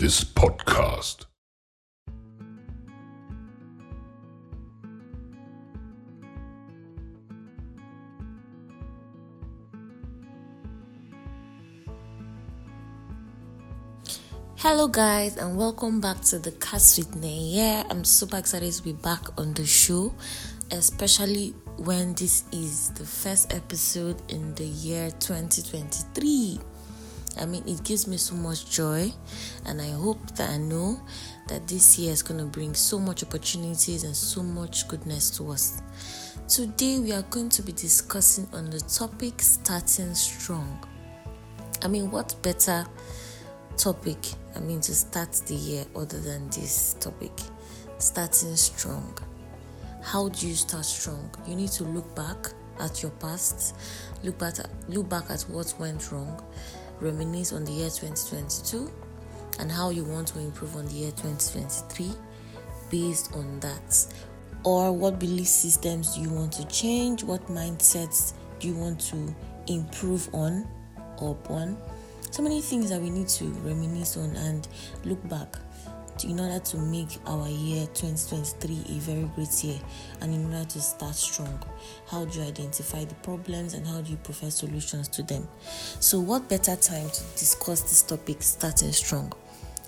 this podcast. Hello, guys, and welcome back to the Cast with Nay. Yeah, I'm super excited to be back on the show, especially when this is the first episode in the year 2023. I mean, it gives me so much joy, and I hope that I know that this year is going to bring so much opportunities and so much goodness to us. Today, we are going to be discussing on the topic starting strong. I mean, what better topic I mean to start the year other than this topic? Starting strong. How do you start strong? You need to look back at your past, look back at, look back at what went wrong, reminisce on the year 2022 and how you want to improve on the year 2023 based on that. Or what belief systems do you want to change? What mindsets do you want to improve on or upon? so many things that we need to reminisce on and look back in order to make our year 2023 a very great year and in order to start strong how do you identify the problems and how do you provide solutions to them? So what better time to discuss this topic starting strong?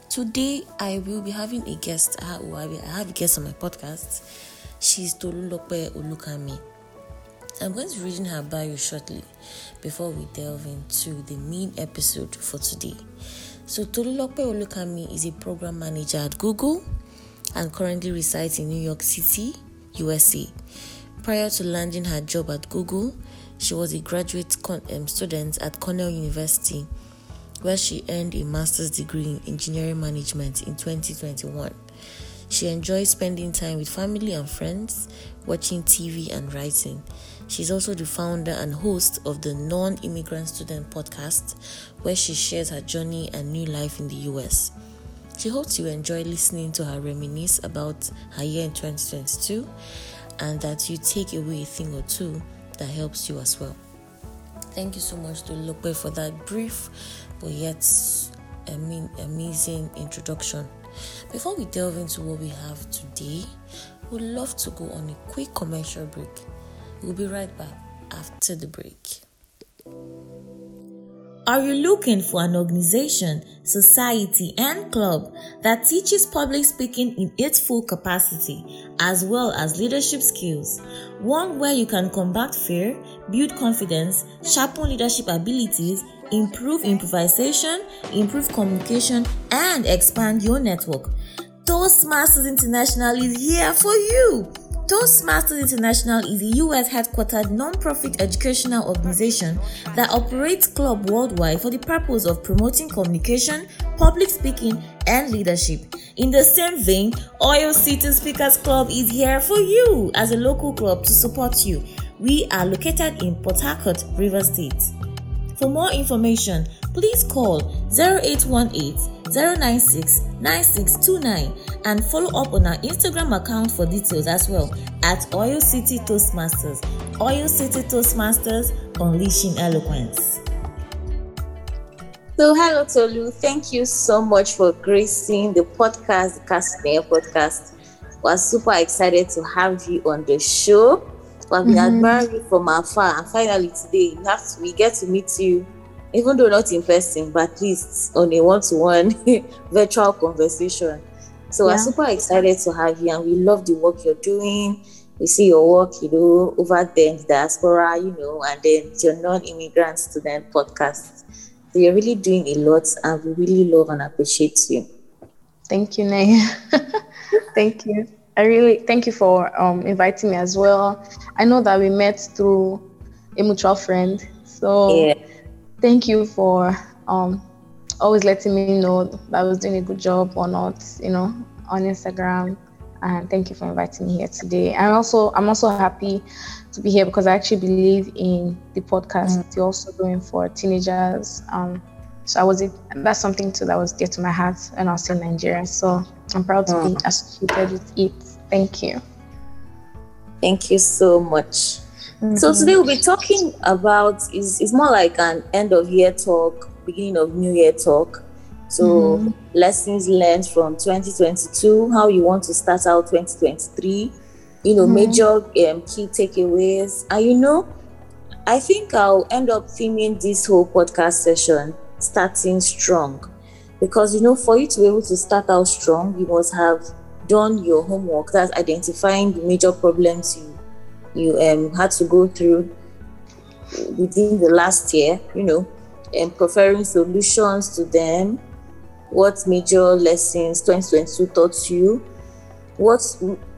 Today i will be having a guest i have a guest on my podcast. She's tolulope olukanmi. I'm going to be reading her bio shortly before we delve into the main episode for today. So, Tolulope Olukanmi is a program manager at Google and currently resides in New York City, USA. Prior to landing her job at Google, she was a graduate con- um, student at Cornell University, where she earned a master's degree in engineering management in 2021. She enjoys spending time with family and friends, watching TV, and writing. She's also the founder and host of the Non Immigrant Student podcast, where she shares her journey and new life in the US. She hopes you enjoy listening to her reminisce about her year in 2022 and that you take away a thing or two that helps you as well. Thank you so much to Lope for that brief but yet amazing introduction. Before we delve into what we have today, we'd love to go on a quick commercial break. We'll be right back after the break. Are you looking for an organization, society, and club that teaches public speaking in its full capacity as well as leadership skills? One where you can combat fear, build confidence, sharpen leadership abilities, improve improvisation, improve communication, and expand your network. Toastmasters International is here for you. Toastmasters International is a US headquartered non-profit educational organization that operates clubs worldwide for the purpose of promoting communication, public speaking, and leadership. In the same vein, Oil City Speakers Club is here for you as a local club to support you. We are located in Port Harcourt, River State. For more information, please call 0818 096 9629 and follow up on our Instagram account for details as well at Oil City Toastmasters. Oil City Toastmasters, unleashing eloquence. So, hello, Tolu. Thank you so much for gracing the podcast, the Castle podcast. We're super excited to have you on the show. We've mm-hmm. admiring you from afar, and finally today we have to, we get to meet you even though not in person, but at least on a one-to-one virtual conversation. So yeah. we're super excited to have you, and we love the work you're doing. We see your work, you know, over there in the diaspora, you know, and then your non-immigrant student podcast. So you're really doing a lot, and we really love and appreciate you. Thank you, Naya. thank you. I really thank you for um, inviting me as well. I know that we met through a mutual friend, so yeah thank you for um, always letting me know that I was doing a good job or not, you know, on Instagram. And thank you for inviting me here today. And also, I'm also happy to be here because I actually believe in the podcast mm. you're also doing for teenagers. Um, so I was that's something too that was dear to my heart when I was in Nigeria. So I'm proud to mm. be associated with it. Thank you. Thank you so much. Mm-hmm. So today we'll be talking about is is more like an end of year talk, beginning of new year talk, So mm-hmm. lessons learned from 2022, how you want to start out 2023, you know, mm-hmm. major um, key takeaways. And you know, I think I'll end up theming this whole podcast session starting strong. Because you know, for you to be able to start out strong, you must have done your homework. That's identifying the major problems you you um, had to go through within the last year, you know, and preferring solutions to them what major lessons 2022 taught you what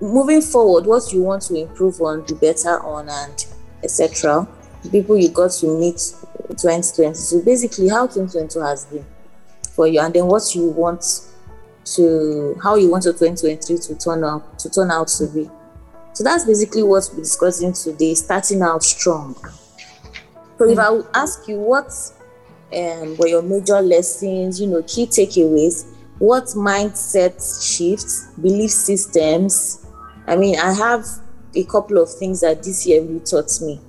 moving forward what you want to improve on do better on and etc people you got to meet 2020 so basically how 2022 has been for you and then what you want to how you want your 2023 to turn out to turn out to be so that's basically what we're discussing today starting out strong so if i would ask you what um, were your major lessons, you know, key takeaways, what mindset shifts, belief systems. I mean, I have a couple of things that this year really taught me.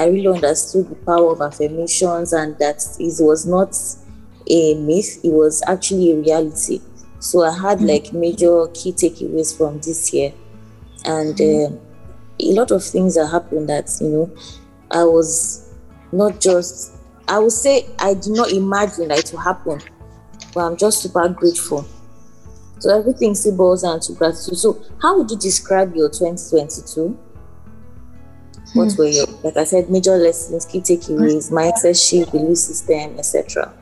I really understood the power of affirmations and that it was not a myth, it was actually a reality. So I had mm-hmm. like major key takeaways from this year. And uh, a lot of things that happened that, you know, I was not just I would say I did not imagine that it will happen, but I'm just super grateful. So everything still boils down to gratitude. So how would you describe your 2022? What hmm. were your, like I said, major lessons, key takeaways, mindset shift, belief system, etc.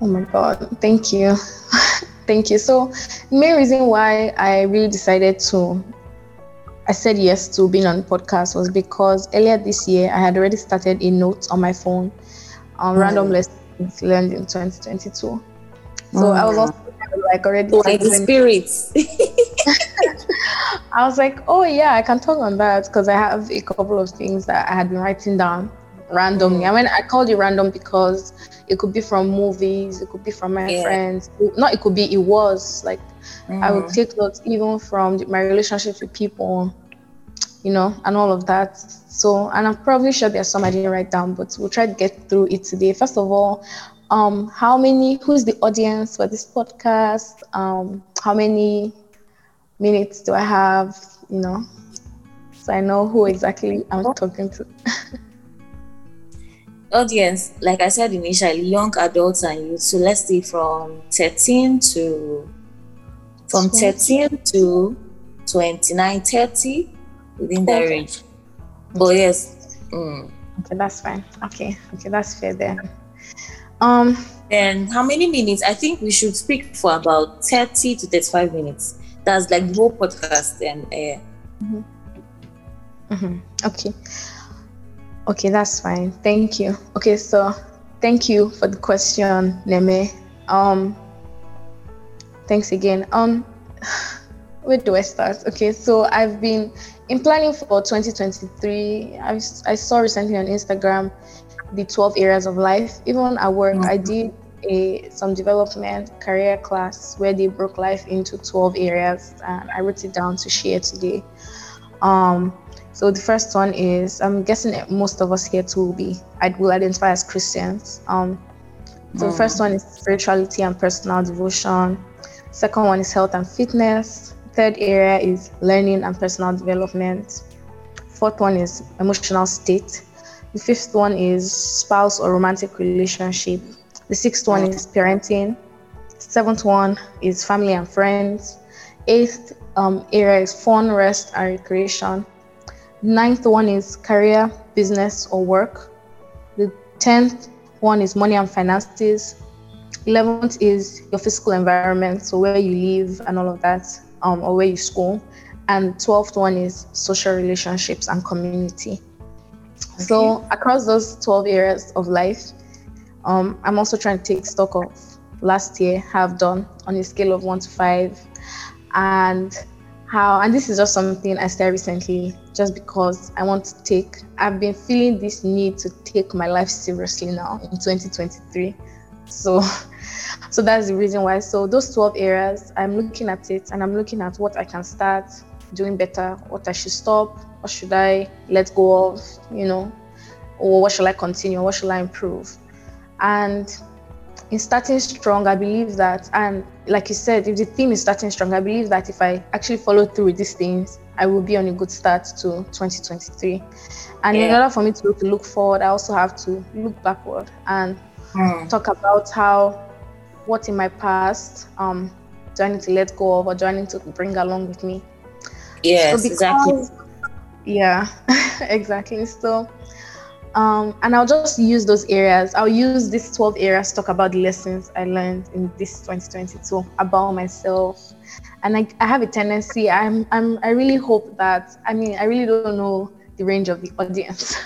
Oh my God, thank you. thank you. So, the main reason why I really decided to I said yes to being on the podcast was because earlier this year I had already started a note on my phone on mm. random lessons learned in 2022. So mm. I was also like already like the spirits. I was like, oh yeah, I can talk on that because I have a couple of things that I had been writing down randomly. I mean, I called it random because it could be from movies, it could be from my yeah. friends. Not it could be, it was like Mm. I would mm. take notes even from my relationships with people, you know, and all of that. So, and I'm probably sure there's some I didn't write down, but we'll try to get through it today. First of all, um, how many, who's the audience for this podcast? Um, how many minutes do I have, you know, so I know who exactly I'm talking to. audience, like I said initially, young adults and youth. So let's say from 13 to from 13 to 29, 30 within that range. But yes. Mm. Okay, that's fine. Okay, okay, that's fair then. Um, then how many minutes? I think we should speak for about 30 to 35 minutes. That's like whole podcast and uh, mm-hmm. Mm-hmm. okay. Okay, that's fine. Thank you. Okay, so thank you for the question, Neme. Um, Thanks again. Um, where do I start? Okay, so I've been in planning for 2023. I, I saw recently on Instagram the 12 areas of life. Even at work, mm-hmm. I did a some development career class where they broke life into 12 areas, and I wrote it down to share today. Um, so the first one is I'm guessing most of us here too will be I will identify as Christians. Um, so mm. the first one is spirituality and personal devotion. Second one is health and fitness. Third area is learning and personal development. Fourth one is emotional state. The fifth one is spouse or romantic relationship. The sixth one is parenting. Seventh one is family and friends. Eighth um, area is fun, rest, and recreation. Ninth one is career, business, or work. The tenth one is money and finances. 11th is your physical environment, so where you live and all of that, um, or where you school. And 12th one is social relationships and community. Okay. So across those 12 areas of life, um, I'm also trying to take stock of last year, have done on a scale of one to five, and how. And this is just something I started recently, just because I want to take. I've been feeling this need to take my life seriously now in 2023. So so that's the reason why. So those 12 areas, I'm looking at it and I'm looking at what I can start doing better, what I should stop, what should I let go of, you know, or what should I continue, what should I improve. And in starting strong, I believe that, and like you said, if the theme is starting strong, I believe that if I actually follow through with these things, I will be on a good start to 2023. And yeah. in order for me to, to look forward, I also have to look backward and mm. talk about how what in my past um, do I need to let go of or do I need to bring along with me? Yes, so because, exactly. Yeah, exactly. So, um, and I'll just use those areas. I'll use these 12 areas to talk about the lessons I learned in this 2022 about myself. And I, I have a tendency, I'm, I'm, I really hope that, I mean, I really don't know the range of the audience.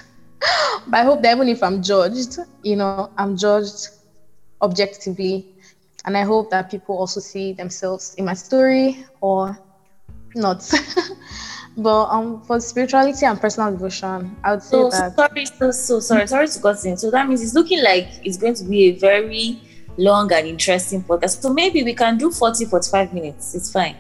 but I hope that even if I'm judged, you know, I'm judged objectively. And I hope that people also see themselves in my story or not. but um, for spirituality and personal devotion, I would say so, that. Sorry, so, so sorry, sorry to cut in. So that means it's looking like it's going to be a very long and interesting podcast. So maybe we can do 40, 45 minutes. It's fine.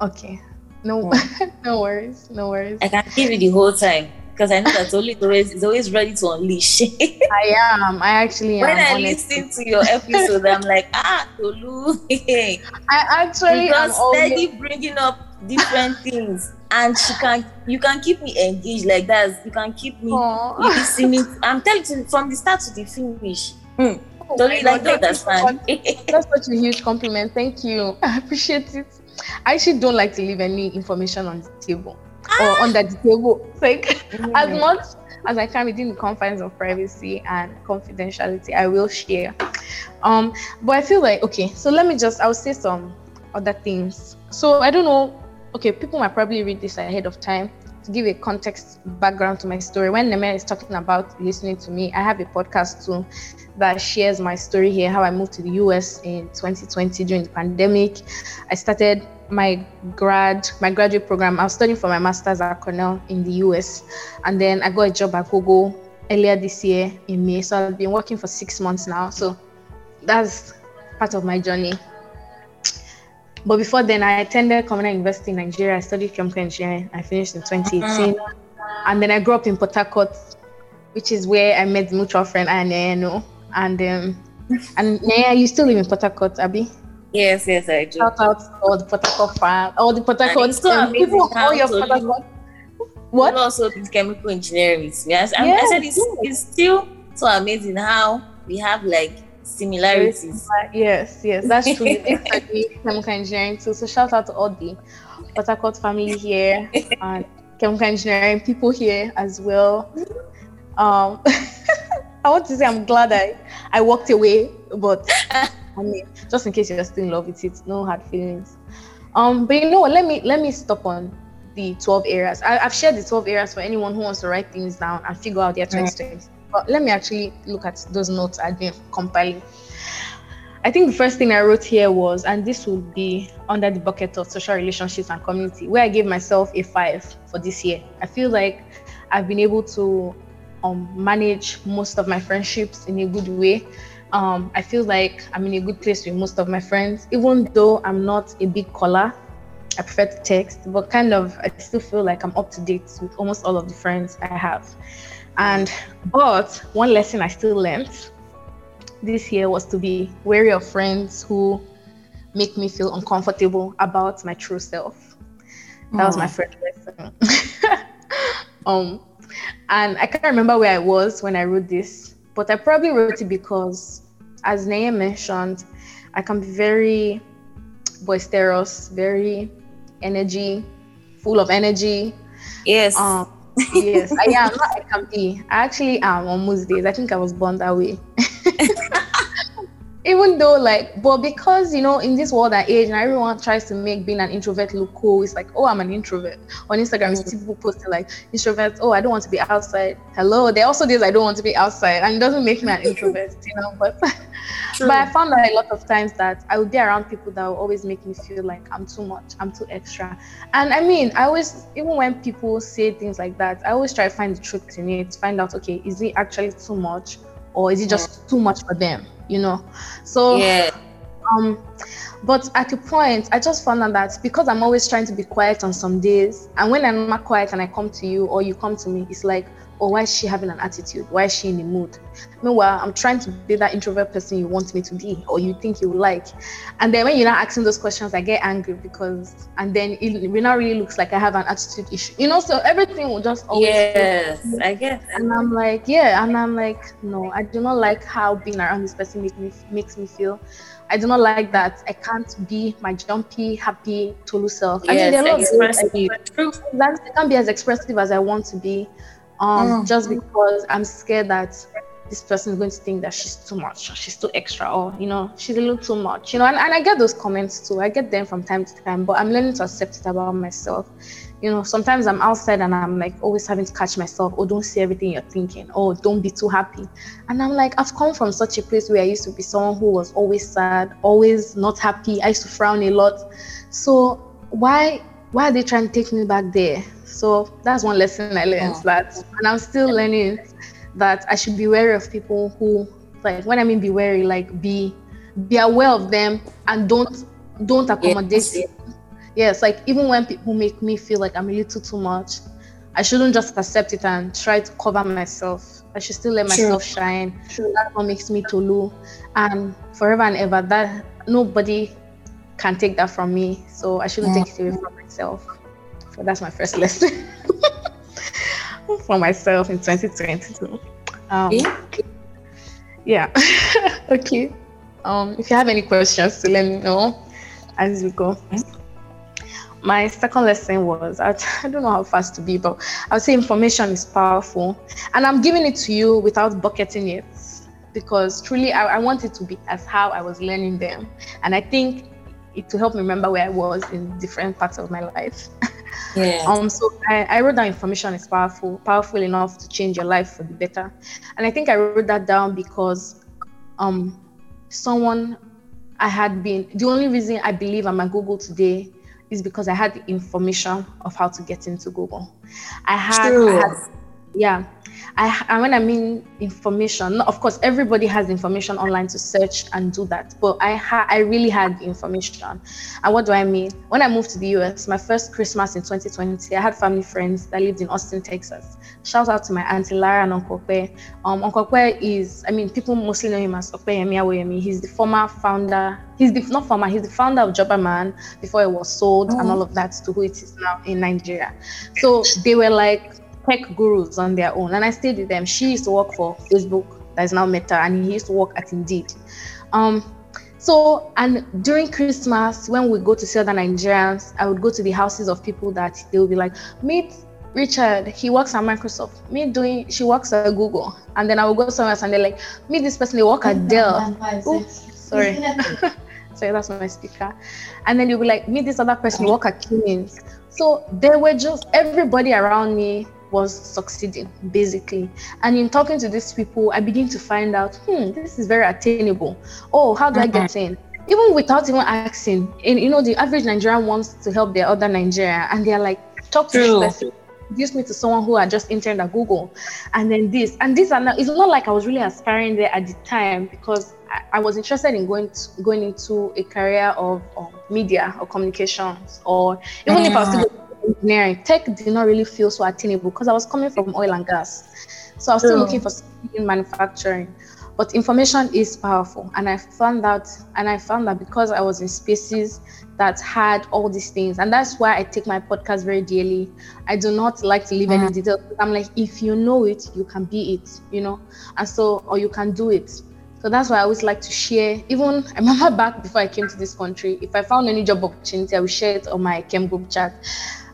Okay. No, no worries. No worries. I can give you the whole time because I know that Tolu is always is always ready to unleash. I am. I actually when am. When I listen to your episode, I'm like, ah, Tolu. I actually am steady always... bringing up different things, and she can you can keep me engaged like that. You can keep me Aww. listening. I'm telling you from the start to the finish. Hmm. Oh Tolu, like that, that's. That's such a huge compliment. Thank you. I appreciate it. I actually don't like to leave any information on the table ah. or under the table. Like mm. as much as I can within the confines of privacy and confidentiality, I will share. Um, but I feel like okay, so let me just I'll say some other things. So I don't know. Okay, people might probably read this ahead of time to give a context background to my story. When Neme is talking about listening to me, I have a podcast too that shares my story here, how I moved to the US in 2020 during the pandemic. I started my grad, my graduate program. I was studying for my master's at Cornell in the US. And then I got a job at Google earlier this year in May. So I've been working for six months now. So that's part of my journey. But before then, I attended Commonwealth University in Nigeria. I studied chemical engineering. I finished in 2018. And then I grew up in Port Harcourt, which is where I met mutual friend Anne and um, and yeah, you still live in Port Harcourt, Abby? Yes, yes, I do. Shout out all the Port Harcourt fans, all the Port Harcourt um, people, all your Port Harcourt. What? also did chemical engineering with me. I, yes, I said it's, yes. it's still so amazing how we have like similarities. Yes, yes, that's true. it's chemical engineering too. So shout out to all the Port Harcourt family here and chemical engineering people here as well. Um, I want to say I'm glad I, I walked away, but I mean, just in case you're still in love with it, no hard feelings. Um, but you know what? Let me let me stop on the 12 areas. I, have shared the 12 areas for anyone who wants to write things down and figure out their 2020. But let me actually look at those notes I've been compiling. I think the first thing I wrote here was, and this would be under the bucket of social relationships and community, where I gave myself a five for this year. I feel like I've been able to um, manage most of my friendships in a good way. Um, I feel like I'm in a good place with most of my friends, even though I'm not a big caller. I prefer to text, but kind of I still feel like I'm up to date with almost all of the friends I have. And but one lesson I still learned this year was to be wary of friends who make me feel uncomfortable about my true self. That was my first lesson. um, and I can't remember where I was when I wrote this, but I probably wrote it because, as Naya mentioned, I can be very boisterous, very energy, full of energy. Yes. Um, yes, I am. I can be. I actually am on most days. I think I was born that way. even though like but because you know in this world and age and everyone tries to make being an introvert look cool. It's like oh i'm an introvert. On instagram you see people posting like introverts oh i don't want to be outside. Hello there are also days i don't want to be outside and it doesn't make me an introvert you know but but i found that a lot of times that i would be around people that will always make me feel like i'm too much i'm too extra. And i mean i always even when people say things like that i always try to find the truth in it find out okay is it actually too much or is it just mm. too much for them you know. So yeah. Um, but at a point, I just found out that because I'm always trying to be quiet on some days, and when I'm not quiet and I come to you or you come to me, it's like or why is she having an attitude? Why is she in the mood? Meanwhile, I'm trying to be that introvert person you want me to be or you think you like. And then when you're not asking those questions, I get angry because, and then it, now really looks like I have an attitude issue. You know, so everything will just always. Yes, I guess. And I'm like, yeah. And I'm like, no, I do not like how being around this person make me, makes me feel. I do not like that I can't be my jumpy, happy Tolu self. Yes, I mean, expressive. True. I can't be as expressive as I want to be um, mm. just because I'm scared that this person is going to think that she's too much, she's too extra, or you know, she's a little too much, you know. And, and I get those comments too. I get them from time to time, but I'm learning to accept it about myself. You know, sometimes I'm outside and I'm like always having to catch myself. Oh, don't see everything you're thinking. Oh, don't be too happy. And I'm like, I've come from such a place where I used to be someone who was always sad, always not happy. I used to frown a lot. So why why are they trying to take me back there? So that's one lesson I learned oh. that, and I'm still learning that I should be wary of people who, like, when I mean be wary, like be be aware of them and don't don't accommodate. Yes, yes like even when people make me feel like I'm a little too much, I shouldn't just accept it and try to cover myself. I should still let myself True. shine. True. That's what makes me Tolu. And forever and ever, that nobody can take that from me. So I shouldn't yeah. take it away from myself. So that's my first lesson for myself in 2022. Um, yeah. okay. Um, if you have any questions, let me know as we go. My second lesson was I, don't know how fast to be, but I would say information is powerful, and I'm giving it to you without bucketing it because truly I, I want it to be as how I was learning them, and I think it to help me remember where I was in different parts of my life. Yeah. Um. So I, I wrote that information is powerful, powerful enough to change your life for the better, and I think I wrote that down because, um, someone I had been the only reason I believe I'm at Google today is because I had the information of how to get into Google. I had, I had yeah, I, and when I mean information, of course, everybody has information online to search and do that. But I ha- I really had information. And what do I mean? When I moved to the US, my first Christmas in 2020, I had family friends that lived in Austin, Texas. Shout out to my auntie Lara and Uncle Kwe. Um, Uncle Kwe is, I mean, people mostly know him as Opeyemi Awoyemi. He's the former founder. He's the not former. He's the founder of Jobberman before it was sold oh. and all of that to who it is now in Nigeria. So they were like tech gurus on their own. And I stayed with them. She used to work for Facebook, that is now Meta, and he used to work at Indeed. Um, so, and during Christmas, when we go to see other Nigerians, I would go to the houses of people that they would be like, meet Richard, he works at Microsoft. Me doing, she works at Google. And then I will go somewhere else and they're like, meet this person, they work at Dell. sorry. sorry, that's my speaker. And then you'll be like, meet this other person, work at Cummins. So there were just everybody around me was succeeding basically and in talking to these people i begin to find out hmm this is very attainable oh how do mm-hmm. i get in even without even asking and you know the average nigerian wants to help their other nigeria and they're like talk to True. this person introduce me to someone who had just interned at google and then this and this and that. it's not like i was really aspiring there at the time because i, I was interested in going to, going into a career of, of media or communications or even mm. if i was still engineering. Tech did not really feel so attainable because I was coming from oil and gas. So I was still looking for something in manufacturing. But information is powerful. And I found that and I found that because I was in spaces that had all these things. And that's why I take my podcast very dearly. I do not like to leave any mm. details. I'm like, if you know it, you can be it, you know? And so or you can do it. So that's why I always like to share. Even I remember back before I came to this country, if I found any job opportunity, I would share it on my Chem group chat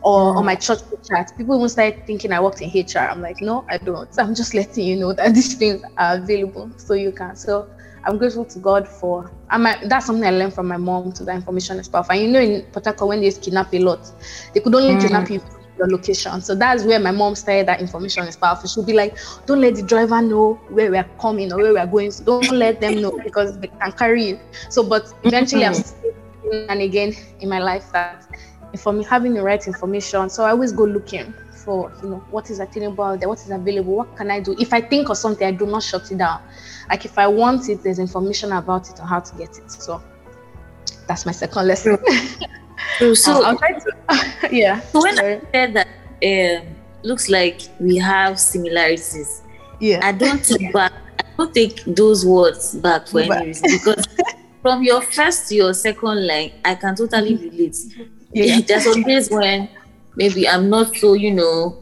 or on my church chat. People even start thinking I worked in HR. I'm like, no, I don't. I'm just letting you know that these things are available so you can. So I'm grateful to God for. And my, that's something I learned from my mom. To the information is powerful. And you know, in Harcourt, when they kidnap a lot, they could only mm. kidnap you your location. So that's where my mom started that information is powerful. She'll be like, don't let the driver know where we're coming or where we're going. So don't let them know because they can carry you. So, but eventually, mm-hmm. I'm and again in my life that inform having the right information. So I always go looking for you know what is attainable there, what is available, what can I do? If I think of something, I do not shut it down. Like if I want it, there's information about it on how to get it. So that's my second lesson. so, I'll try to yeah. So when Sorry. I said that um, looks like we have similarities. Yeah. I don't take back. I don't take those words back for any reason because from your first to your second line, I can totally Mm-hmm. relate. Yeah. There's some days when maybe I'm not so, you know,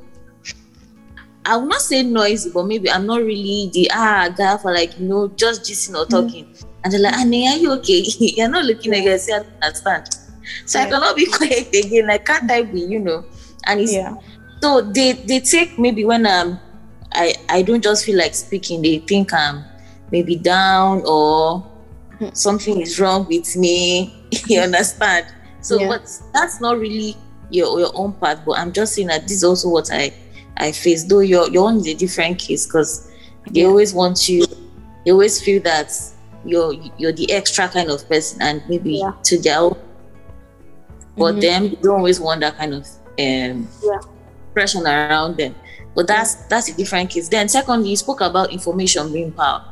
I will not say noisy, but maybe I'm not really the ah guy for like you know just gisting or talking. And they're like, Annie, are you okay? You're not looking like I say I don't understand. So I cannot be quiet again. I can't I be, you know? And it's Yeah. so they they take maybe when um I I don't just feel like speaking, they think I'm maybe down or Hmm. something is wrong with me. you understand? So Yeah. but that's not really your your own part, but I'm just saying that this is also what I I face. Though your your own is a different case because they Yeah. always want you they always feel that you're you're the extra kind of person and maybe Yeah. to their own but Mhm. them they don't always want that kind of um Yeah. pressure around them. But that's that's a different case. Then secondly, you spoke about information being power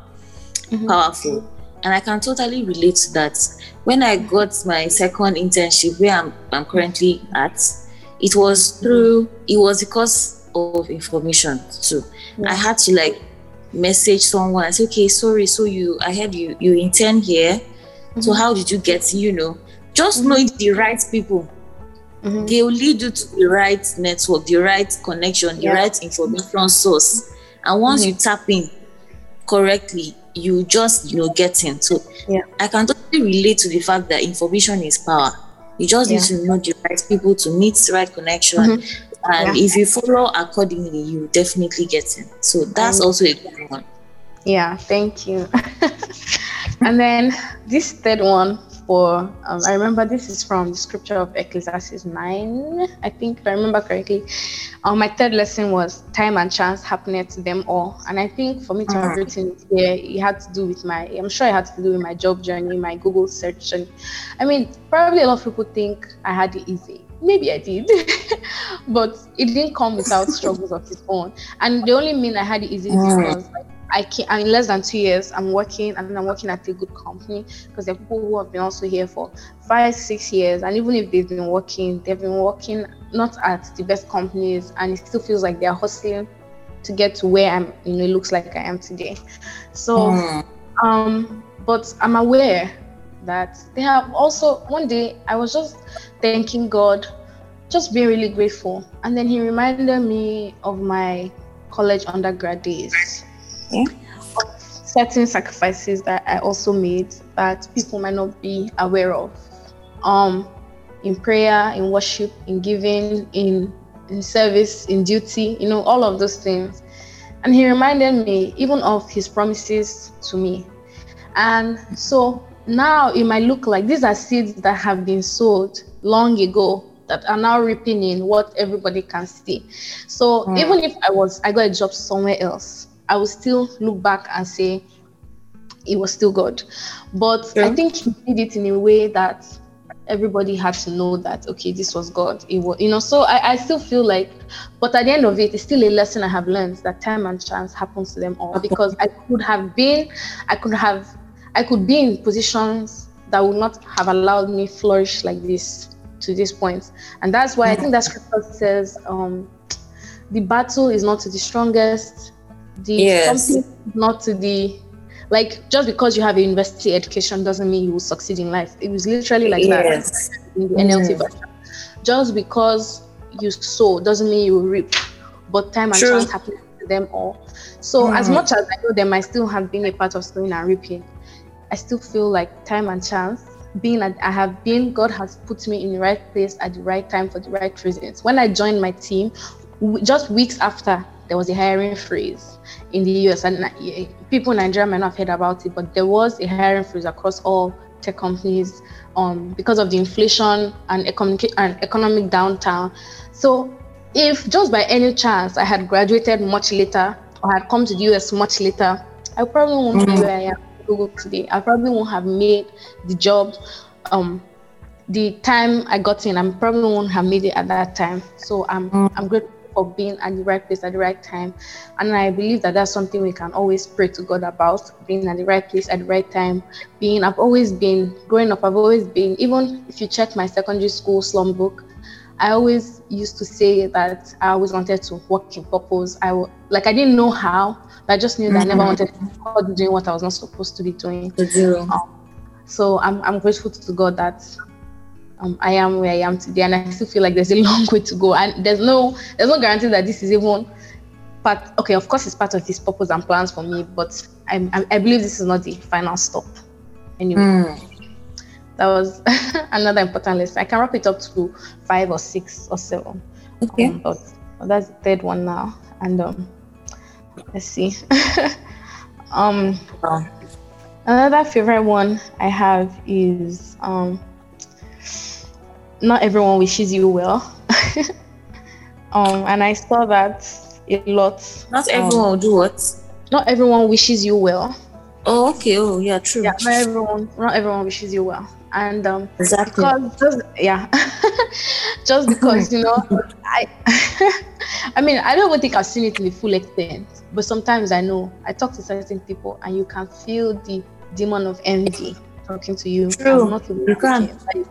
Mhm. powerful. And I can totally relate to that. When I got my second internship where I'm, I'm currently at, it was through it was because of information too. I had to like message someone and say, okay, sorry, so you I heard you you intern here. So Mhm. how did you get, you know, just knowing the right people Mhm. they will lead you to the right network, the right connection, the Yeah. right information source. And once you tap in correctly, you just you know get in. So Yeah. I can totally relate to the fact that information is power. You just need to know the right people to meet the right connection. Mhm. And Yeah. if you follow accordingly, you definitely get in. So that's Um, also a good one. Yeah, thank you. and then this third one for um, I remember this is from the scripture of Ecclesiastes 9, I think if I remember correctly. Um, my third lesson was time and chance happened to them all. And I think for me to have Mhm. written it here, it had to do with my I'm sure it had to do with my job journey, my Google search. And I mean, probably a lot of people think I had it easy. Maybe I did, but it didn't come without struggles of its own. And the only mean I had it easy is Mm. because like, I can in less than two years, I'm working and I'm working at a good company because there are people who have been also here for five, six years. And even if they've been working, they've been working not at the best companies and it still feels like they're hustling to get to where I'm, you know, it looks like I am today. So Mm. um, but I'm aware that they have also one day I was just thanking God, just being really grateful. And then he reminded me of my college undergrad days. Yeah. Certain sacrifices that I also made that people might not be aware of. Um in prayer, in worship, in giving, in in service, in duty, you know, all of those things. And he reminded me even of his promises to me. And so now it might look like these are seeds that have been sowed long ago that are now reaping in what everybody can see. So Mm. even if I was I got a job somewhere else, I would still look back and say it was still God. But I think he did it in a way that everybody had to know that okay, this was God. It was you know, so I, I still feel like but at the end of it, it's still a lesson I have learned that time and chance happens to them all. Because I could have been, I could have, I could be in positions that would not have allowed me flourish like this to this point, and that's why I think that scripture says, um, the battle is not to the strongest, the Yes. something not to the like just because you have a university education doesn't mean you will succeed in life. It was literally like that yes. in the NLT Mm. version. Just because you sow doesn't mean you will reap, but time and True. chance happen to them all. So as Mm. much as I know them, I still have been a part of sowing and reaping. I still feel like time and chance. Being that I have been, God has put me in the right place at the right time for the right reasons. When I joined my team, just weeks after, there was a hiring freeze in the US, and uh, people in Nigeria might not have heard about it, but there was a hiring freeze across all tech companies um, because of the inflation and economic and economic downtown. So, if just by any chance I had graduated much later or had come to the US much later, I probably won't be Mhm. where I am Google today. I probably won't have made the job. Um, the time I got in, I probably won't have made it at that time. So I'm Mm. I'm grateful for being at the right place at the right time, and I believe that that's something we can always pray to God about being at the right place at the right time. Being I've always been growing up. I've always been even if you check my secondary school slum book, I always used to say that I always wanted to work in purpose. I like I didn't know how, but I just knew that mm-hmm. I never mm-hmm. wanted to be doing what I was not supposed to be doing. Um, so I'm I'm grateful to God that um, I am where I am today, and I still feel like there's a long way to go. And there's no there's no guarantee that this is even part. Okay, of course, it's part of His purpose and plans for me, but I, I, I believe this is not the final stop. Anyway, mm. that was another important lesson. I can wrap it up to five or six or seven. Okay, um, but, but that's the third one now, and um, let's see. um, another favorite one I have is um not everyone wishes you well. um, and I saw that a lot. Not um, everyone um, will do what? Not everyone wishes you well. Oh, okay. Oh, yeah, true. Yeah, not everyone. Not everyone wishes you well, and um, exactly. Because just, yeah, just because you know, I, I mean, I don't even think I've seen it in the full extent, but sometimes I know. I talk to certain people, and you can feel the demon of envy talking to you. True. You can. Like,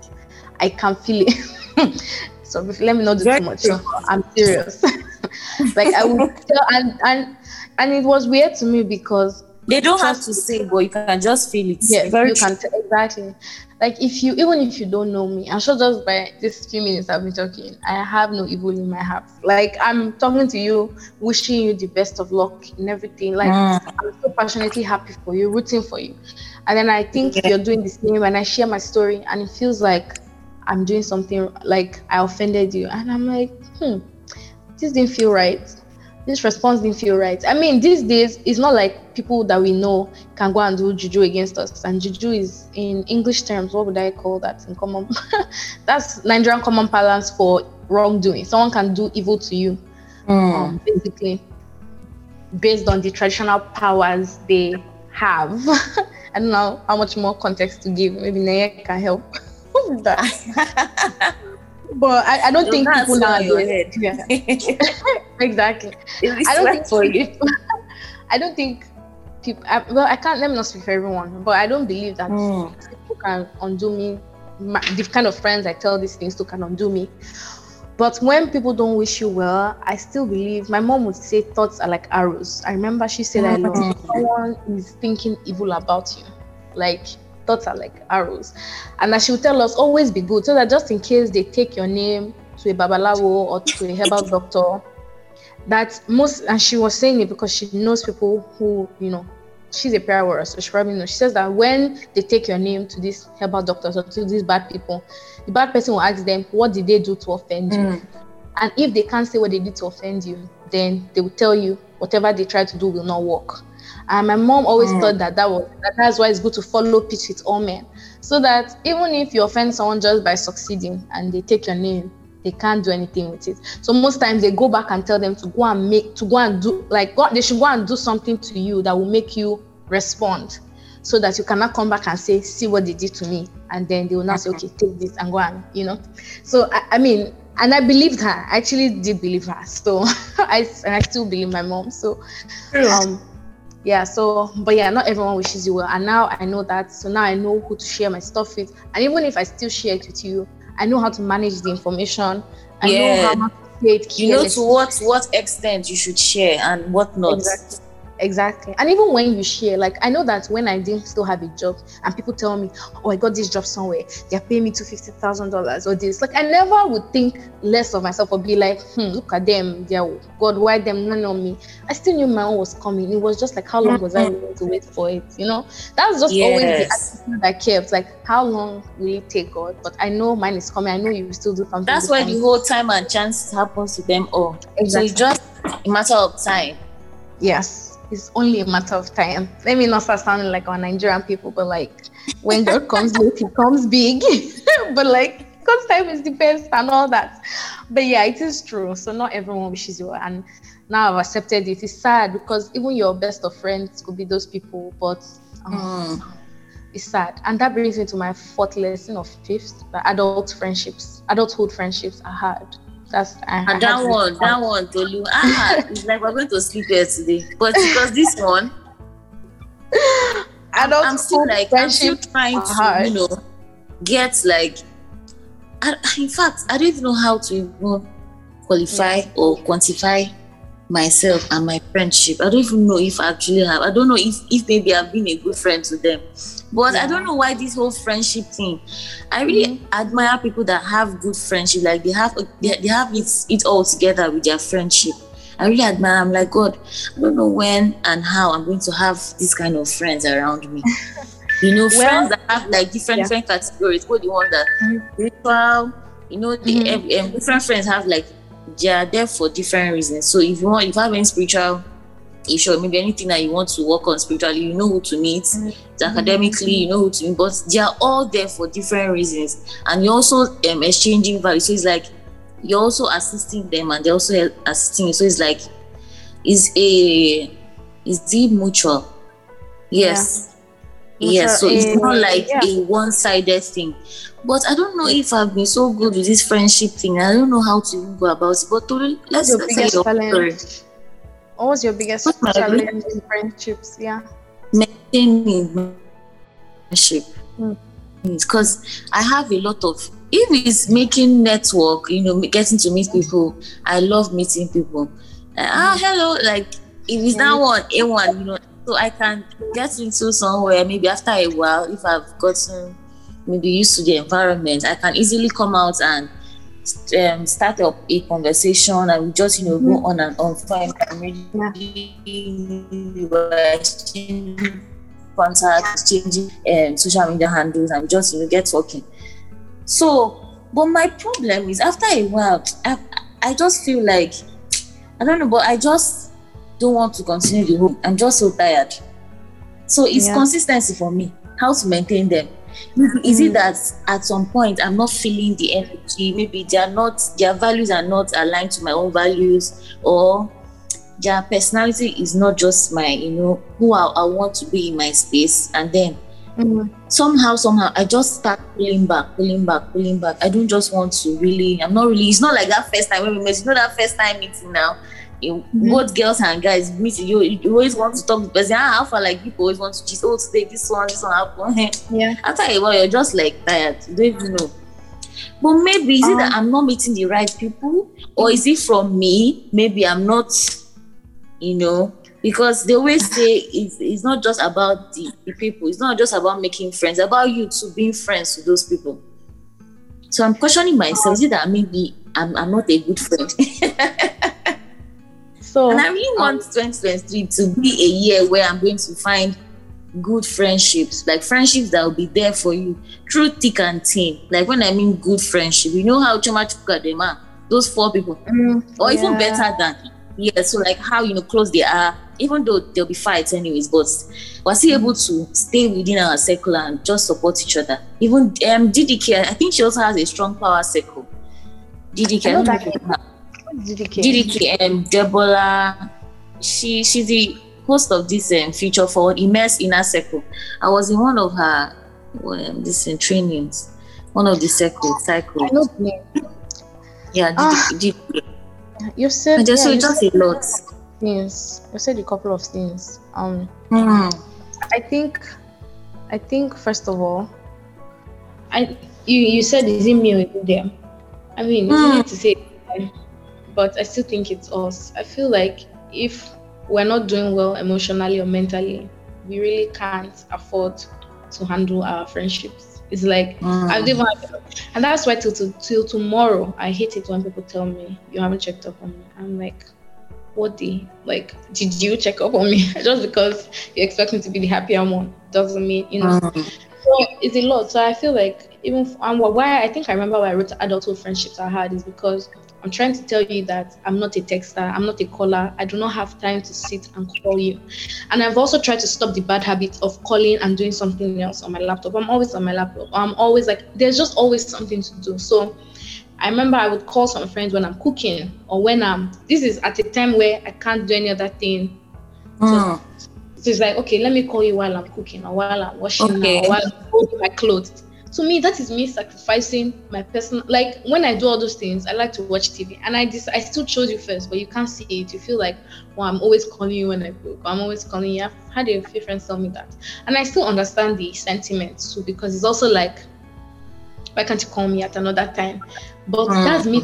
I can feel it. so let me not do Very too much. True. I'm serious. like I would tell, and and and it was weird to me because they don't have to say, but you can just feel it. Yeah, Very you true. can t- exactly. Like if you even if you don't know me, I'm sure just by these few minutes I've been talking, I have no evil in my heart. Like I'm talking to you, wishing you the best of luck in everything. Like mm. I'm so passionately happy for you, rooting for you. And then I think yeah. you're doing the same, and I share my story, and it feels like I'm doing something like I offended you. And I'm like, hmm, this didn't feel right. This response didn't feel right. I mean, these days, it's not like people that we know can go and do juju against us. And juju is, in English terms, what would I call that in common? That's Nigerian common parlance for wrongdoing. Someone can do evil to you, mm. um, basically, based on the traditional powers they have. I don't know how much more context to give. Maybe Naya can help. that. but I, I don't think people nowadays. Yeah. exactly. I don't think for you. I don't think people. I, well, I can't. Let me not speak for everyone, but I don't believe that mm. people can undo me. My, the kind of friends I tell these things to can undo me. But when people don't wish you well, I still believe. My mom would say thoughts are like arrows. I remember she said, mm-hmm. "I love someone is thinking evil about you." Like thoughts are like arrows. And that she will tell us, always be good, so that just in case they take your name to a babalawo or to a herbal doctor, that most, and she was saying it because she knows people who, you know, she's a prayer warrior, so she probably knows. She says that when they take your name to these herbal doctors or to these bad people, the bad person will ask them, what did they do to offend you? Mm. And if they can't say what they did to offend you, then they will tell you whatever they try to do will not work. And my mom always mm. thought that that was that that's why it's good to follow pitch with all men, so that even if you offend someone just by succeeding and they take your name, they can't do anything with it. So most times they go back and tell them to go and make to go and do like God, they should go and do something to you that will make you respond, so that you cannot come back and say, see what they did to me, and then they will not say, okay, take this and go and you know. So I, I mean, and I believed her. I actually did believe her. So I and I still believe my mom. So um yeah so but yeah not everyone wishes you well. And now i know that so now i know who to share my stuff with. And even if i still share it with you i know how to manage the information. I yeah. know how to it you know to what what extent you should share and what not. Exactly. Exactly. And even when you share, like I know that when I didn't still have a job and people tell me, Oh, I got this job somewhere, they're paying me two fifty thousand dollars or this. Like I never would think less of myself or be like, hmm, look at them, they're God, why them none on me? I still knew my own was coming. It was just like how long was I willing to wait for it? You know? That's just yes. always the attitude I kept. Like, how long will it take God? But I know mine is coming. I know you will still do something. That's why the whole time and chance happens to them all. Exactly. So it's just a matter of time. Yes it's only a matter of time. Let me not start sounding like our Nigerian people, but like when God comes late, it comes big. but like God's time is the best and all that. But yeah, it is true. So not everyone wishes you and now I've accepted it. It's sad because even your best of friends could be those people, but um, mm. it's sad. And that brings me to my fourth lesson of fifth, the adult friendships, adulthood friendships are hard. That's I, and that one, that one, Tolu. Ah, it's like we're going to sleep here today. But because this one, I don't. I'm still like I'm still trying to, you know, get like I, in fact, I don't even know how to qualify or quantify myself and my friendship. I don't even know if I actually have. I don't know if if maybe I've been a good friend to them. But yeah. I don't know why this whole friendship thing. I really mm-hmm. admire people that have good friendship. Like they have they, they have it it all together with their friendship. I really admire. I'm like God. I don't know when and how I'm going to have this kind of friends around me. you know, well, friends that have like different yeah. different categories. do you want that mm-hmm. spiritual. You know, the mm-hmm. um, different friends have like they are there for different reasons. So if you want, if you have any spiritual issue, maybe anything that you want to work on spiritually, you know who to meet. Mm-hmm. Academically, you know who to meet, but they are all there for different reasons, and you're also um, exchanging value. So it's like you're also assisting them, and they're also assisting you. So it's like it's a is it mutual? Yes. Yeah. Yes, so it's not like yeah. a one-sided thing. But I don't know if I've been so good with this friendship thing. I don't know how to go about it. But to, let's, your biggest your challenge. What was your biggest What's challenge in friendships? Yeah. Maintaining friendship. Because mm. I have a lot of if it's making network, you know, getting to meet people. I love meeting people. Uh, ah, hello, like if it's that one, a one, you know, so I can get into somewhere maybe after a while if I've gotten maybe used to the environment, I can easily come out and um, start up a conversation and we just you know mm-hmm. go on and on. Fine exchanging contact exchanging um, social media handles and just you know get talking. So but my problem is after a while I, I just feel like I don't know but I just don't want to continue the whole I'm just so tired. So it's yeah. consistency for me how to maintain them is it mm. that at some point I'm not feeling the energy? Maybe they are not, their values are not aligned to my own values, or their personality is not just my, you know, who I, I want to be in my space. And then mm. somehow, somehow, I just start pulling back, pulling back, pulling back. I don't just want to really, I'm not really, it's not like that first time when we met, you know, that first time meeting now you, mm-hmm. both girls and guys meet you, you always want to talk to the person. Ah, far like people always want to just oh today this one, this one happen. yeah. After a while, you're just like tired. You don't even know. But maybe is um, it that um, I'm not meeting the right people, or is it from me? Maybe I'm not, you know, because they always say it's, it's not just about the, the people, it's not just about making friends, about you to being friends with those people. So I'm questioning myself, is it that maybe I'm, I'm not a good friend? So and I really want um, 2023 to be a year where I'm going to find good friendships, like friendships that will be there for you through thick and thin. Like when I mean good friendship, you know how Choma Chuka them are, those four people, mm, or yeah. even better than yeah. So like how you know close they are, even though there'll be fights anyways, but was he able to stay within our circle and just support each other? Even um DDK, I think she also has a strong power circle. DDK, I, I DDK? DDK, um, Deborah. She she's the host of this um, Future Forward Immerse Inner Circle. I was in one of her um, this um, trainings, one of the circle cycles. I know the. Yeah, ah. You said just yeah, just a lot. Things you said a couple of things. Um, mm. I think, I think first of all, I you you said is it me or them? I mean, mm. You need to say but I still think it's us. I feel like if we're not doing well emotionally or mentally, we really can't afford to handle our friendships. It's like mm. I even, and that's why till, till till tomorrow I hate it when people tell me you haven't checked up on me. I'm like, what the like? Did you check up on me? Just because you expect me to be the happier one doesn't mean you know. Mm. So it's a lot. So I feel like even and why I think I remember why I wrote adulthood friendships I had is because I'm trying to tell you that I'm not a texter, I'm not a caller. I do not have time to sit and call you. And I've also tried to stop the bad habit of calling and doing something else on my laptop. I'm always on my laptop. I'm always like, there's just always something to do. So I remember I would call some friends when I'm cooking or when I'm, this is at a time where I can't do any other thing. Mm. So it's like, okay, let me call you while I'm cooking or while I'm washing okay. or while I'm folding my clothes to me that is me sacrificing my personal like when i do all those things i like to watch tv and i just i still chose you first but you can't see it you feel like well i'm always calling you when i book i'm always calling you i've had a few friends tell me that and i still understand the sentiment too because it's also like Why can't you call me at another time? But mm. that's me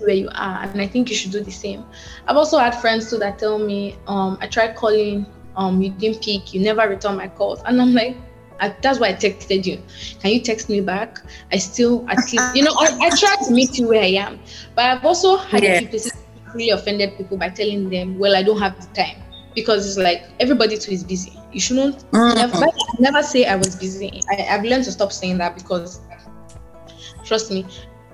where you are, and I think you should do the same. I've also had friends too that tell me, um, I tried calling, um, you didn't pick, you never return my calls, and I'm like, I, that's why I texted you. Can you text me back? I still, at least, you know, I, I try to meet you where I am, but I've also had a few places really offended people by telling them, well, I don't have the time because it's like everybody too is busy. You shouldn't mm-hmm. never, never say I was busy. I, have learned to stop saying that because trust me,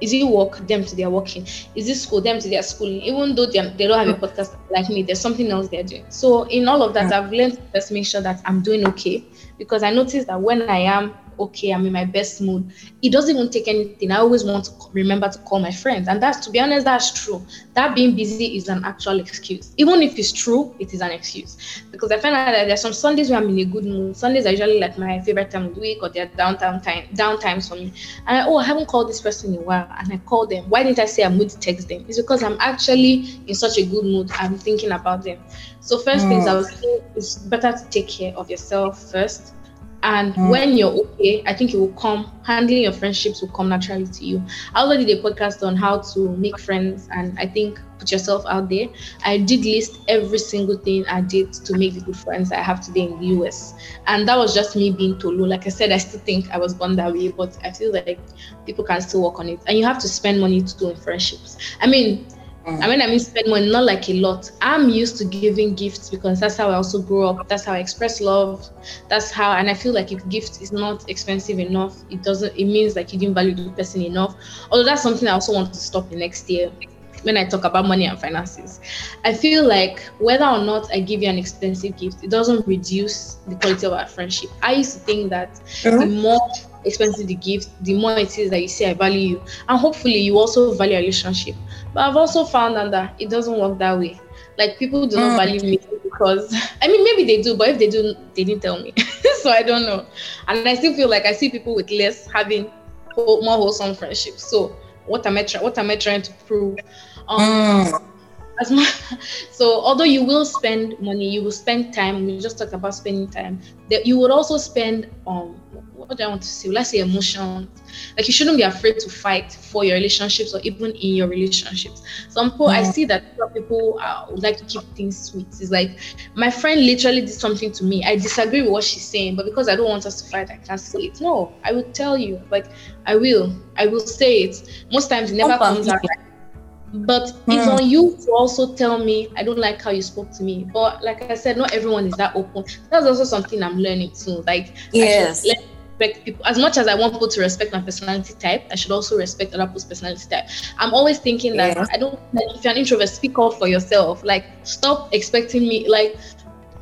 is it work? Them to their working. Is it school? Them to their schooling. Even though they, they don't have a podcast like me, there's something else they're doing. So in all of that, mm. I've learned to just make sure that I'm doing okay because I noticed that when I am okay, I'm in my best mood. It doesn't even take anything. I always want to remember to call my friends. And that's, to be honest, that's true. That being busy is an actual excuse. Even if it's true, it is an excuse. Because I find out that there's some Sundays where I'm in a good mood. Sundays are usually like my favorite time of the week or they're downtime time, down times for me. And I, oh, I haven't called this person in a while. And I call them. Why didn't I say I'm going to text them? It's because I'm actually in such a good mood. I'm thinking about them. So first mm. things I was saying, it's better to take care of yourself first and mm. when you're okay, I think it will come, handling your friendships will come naturally to you. I also did a podcast on how to make friends and I think put yourself out there. I did list every single thing I did to make the good friends I have today in the US. And that was just me being Tolu. Like I said, I still think I was born that way, but I feel like people can still work on it. And you have to spend money to do in friendships. I mean, I mean, I mean, spend money, not like a lot. I'm used to giving gifts because that's how I also grew up. That's how I express love. That's how, and I feel like if gift is not expensive enough, it doesn't. It means like you didn't value the person enough. Although that's something I also want to stop the next year when I talk about money and finances. I feel like whether or not I give you an expensive gift, it doesn't reduce the quality of our friendship. I used to think that mm-hmm. the more expensive the gift, the more it is that you say I value you, and hopefully you also value a relationship. But I've also found out that it doesn't work that way. Like people do not mm. value me because I mean maybe they do, but if they do, they didn't tell me. so I don't know. And I still feel like I see people with less having more wholesome friendships. So what am I trying? What am I trying to prove? Um, mm. As much, so although you will spend money, you will spend time. We just talked about spending time. That you would also spend um what do I want to say? Let's say emotions. Like you shouldn't be afraid to fight for your relationships or even in your relationships. Some people I see that people uh, would like to keep things sweet. It's like my friend literally did something to me. I disagree with what she's saying, but because I don't want us to fight, I can't say it. No, I will tell you. Like I will. I will say it. Most times it never comes out but mm. it's on you to also tell me i don't like how you spoke to me but like i said not everyone is that open that's also something i'm learning too like yes respect people as much as I want people to respect my personality type, I should also respect other people's personality type. I'm always thinking that yeah. I don't like if you're an introvert, speak up for yourself. Like stop expecting me like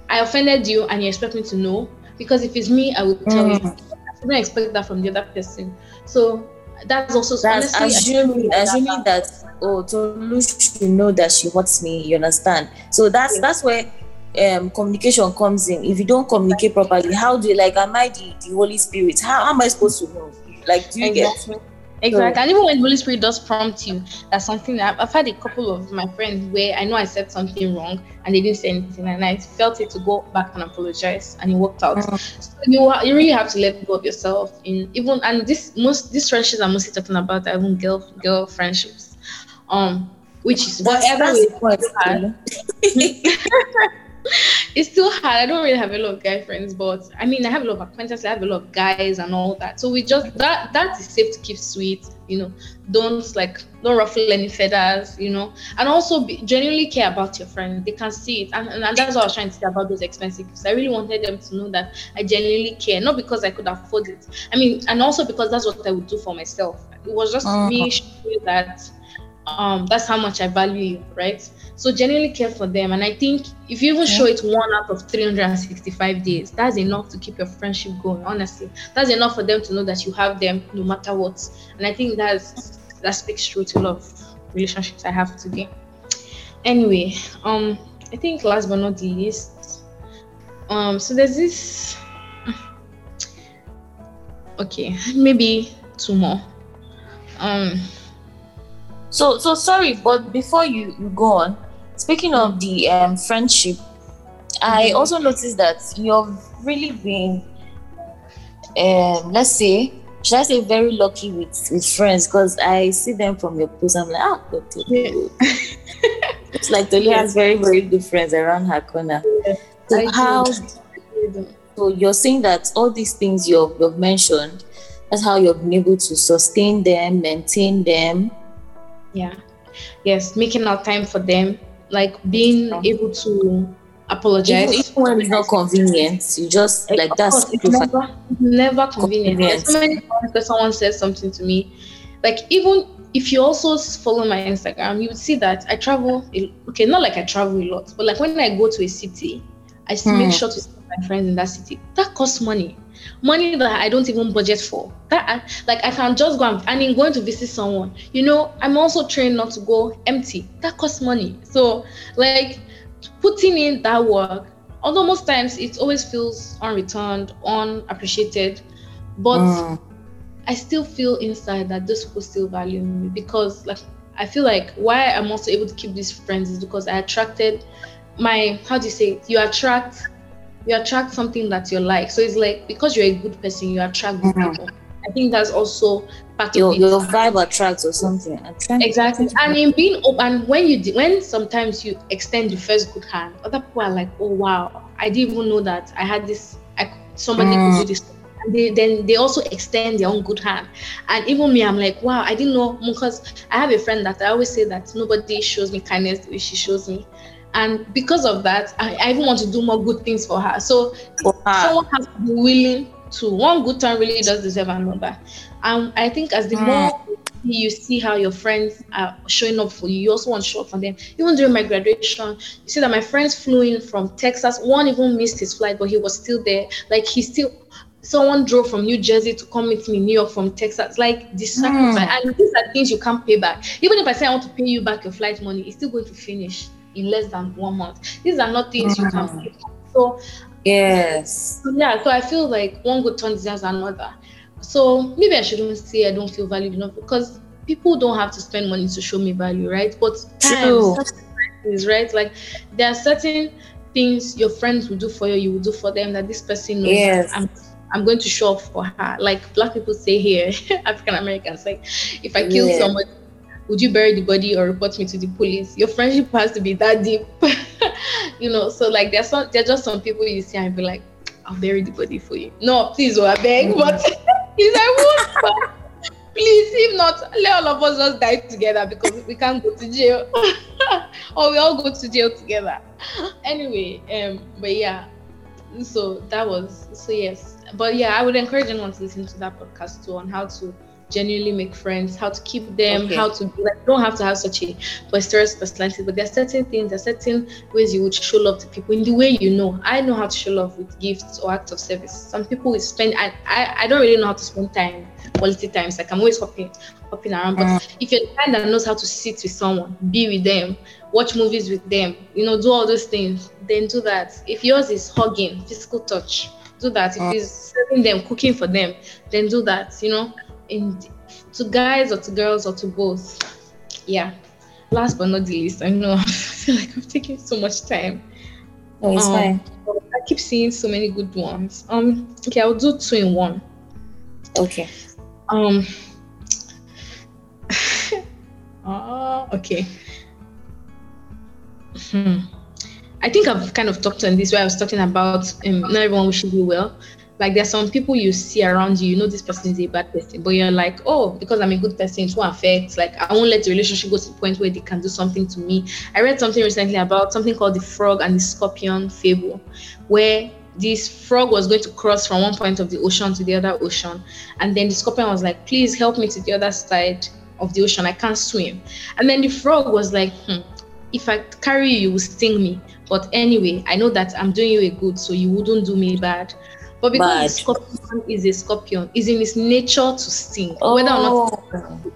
I offended you and you expect me to know. Because if it's me, I will tell mm. you. I don't expect that from the other person. So that's also that's honestly, assuming assuming that, that oh Tolu should know that she hurts me, you understand? So that's yeah. that's where um, communication comes in. If you don't communicate properly, how do you like? Am I the, the Holy Spirit? How, how am I supposed to know? Like, do you exactly. get? Exactly. So, and even when the Holy Spirit does prompt you, that's something that I've, I've had a couple of my friends where I know I said something wrong and they didn't say anything, and I felt it to go back and apologize, and it worked out. Mm. So you you really have to let go of yourself in even and this most these friendships I'm mostly talking about are even girl girl friendships, um, which is whatever it's still hard. I don't really have a lot of guy friends, but I mean, I have a lot of acquaintances. I have a lot of guys and all that. So we just that that is safe to keep sweet. You know, don't like don't ruffle any feathers. You know, and also be, genuinely care about your friends. They can see it, and, and that's what I was trying to say about those expensive gifts. I really wanted them to know that I genuinely care, not because I could afford it. I mean, and also because that's what I would do for myself. It was just uh-huh. me showing that um that's how much I value you, right? So genuinely care for them. And I think if you even show it one out of 365 days, that's enough to keep your friendship going. Honestly, that's enough for them to know that you have them no matter what. And I think that's that speaks true to a lot of relationships I have today. Anyway, um, I think last but not least, um, so there's this. Okay, maybe two more. Um. So so sorry, but before you, you go on, Speaking of the um, friendship, I mm-hmm. also noticed that you've really been, um, let's say, should I say very lucky with with friends because I see them from your post. I'm like, ah, good, good, good. it's like Tolu has very very good friends around her corner. Yeah. So how? So you're saying that all these things you've, you've mentioned, that's how you've been able to sustain them, maintain them. Yeah. Yes, making out time for them, like being able to apologize. Even, when it's not convenient, you just like that's it's never, never convenient. convenient. so many times that someone says something to me, like even if you also follow my Instagram, you would see that I travel. Okay, not like I travel a lot, but like when I go to a city, I hmm. make sure to my friends in that city. That costs money, money that I don't even budget for. That I, like I can just go and, and in going to visit someone. You know, I'm also trained not to go empty. That costs money. So like putting in that work, although most times it always feels unreturned, unappreciated, but mm. I still feel inside that those people still value me because like I feel like why I'm also able to keep these friends is because I attracted my how do you say it? You attract you attract something that you like. So it's like because you're a good person, you attract good mm-hmm. people. I think that's also part your, of it. Your vibe attracts or something. Exactly. And in being open, when you when sometimes you extend the first good hand, other people are like, oh wow, I didn't even know that I had this. I, somebody mm. could do this. And they, then they also extend their own good hand. And even me, I'm like, wow, I didn't know because I have a friend that I always say that nobody shows me kindness the way she shows me. And because of that, I, I even want to do more good things for her. So wow. someone has to be willing to one good turn really does deserve another. And I think as the mm. more you see how your friends are showing up for you, you also want to show up for them. Even during my graduation, you see that my friends flew in from Texas. One even missed his flight, but he was still there. Like he still someone drove from New Jersey to come meet me in New York from Texas. Like the sacrifice. Mm. And these are things you can't pay back. Even if I say I want to pay you back your flight money, it's still going to finish in less than one month. These are not things mm. you can mm. So Yes. Yeah, so I feel like one good turn deserves another. So maybe I shouldn't say I don't feel valued enough because people don't have to spend money to show me value, right? But True. is right. Like there are certain things your friends will do for you, you will do for them that this person knows. Yes. I'm, I'm going to show up for her. Like black people say here, African Americans, like if I kill yeah. somebody, would you bury the body or report me to the police? Your friendship has to be that deep. you know, so like there's some there's just some people you see and be like, I'll bury the body for you. No, please, oh, I beg, mm-hmm. but please, I won't. please, if not, let all of us just die together because we can't go to jail. or we all go to jail together. Anyway, um, but yeah, so that was so yes. But yeah, I would encourage anyone to listen to that podcast too on how to genuinely make friends, how to keep them, okay. how to do like don't have to have such a boisterous personality, but there are certain things, there are certain ways you would show love to people in the way you know. I know how to show love with gifts or acts of service. Some people will spend I I, I don't really know how to spend time, quality times. Like I'm always hopping hopping around. But mm. if you're the kind that knows how to sit with someone, be with them, watch movies with them, you know, do all those things, then do that. If yours is hugging, physical touch, do that. If mm. it's serving them, cooking for them, then do that, you know in to guys or to girls or to both. Yeah. Last but not the least, I know I feel like I'm taking so much time. Oh, it's um, fine. I keep seeing so many good ones. Um, okay, I'll do two in one. Okay. Um. uh, okay. Hmm. I think I've kind of talked on this where I was talking about um, not everyone wishing you well. Like there's some people you see around you, you know this person is a bad person, but you're like, oh, because I'm a good person, it won't affect. Like I won't let the relationship go to the point where they can do something to me. I read something recently about something called the frog and the scorpion fable, where this frog was going to cross from one point of the ocean to the other ocean, and then the scorpion was like, please help me to the other side of the ocean. I can't swim. And then the frog was like, hmm, if I carry you, you will sting me. But anyway, I know that I'm doing you a good, so you wouldn't do me bad. But because the scorpion is a scorpion, it's in its nature to sting. Oh. Whether or not oh.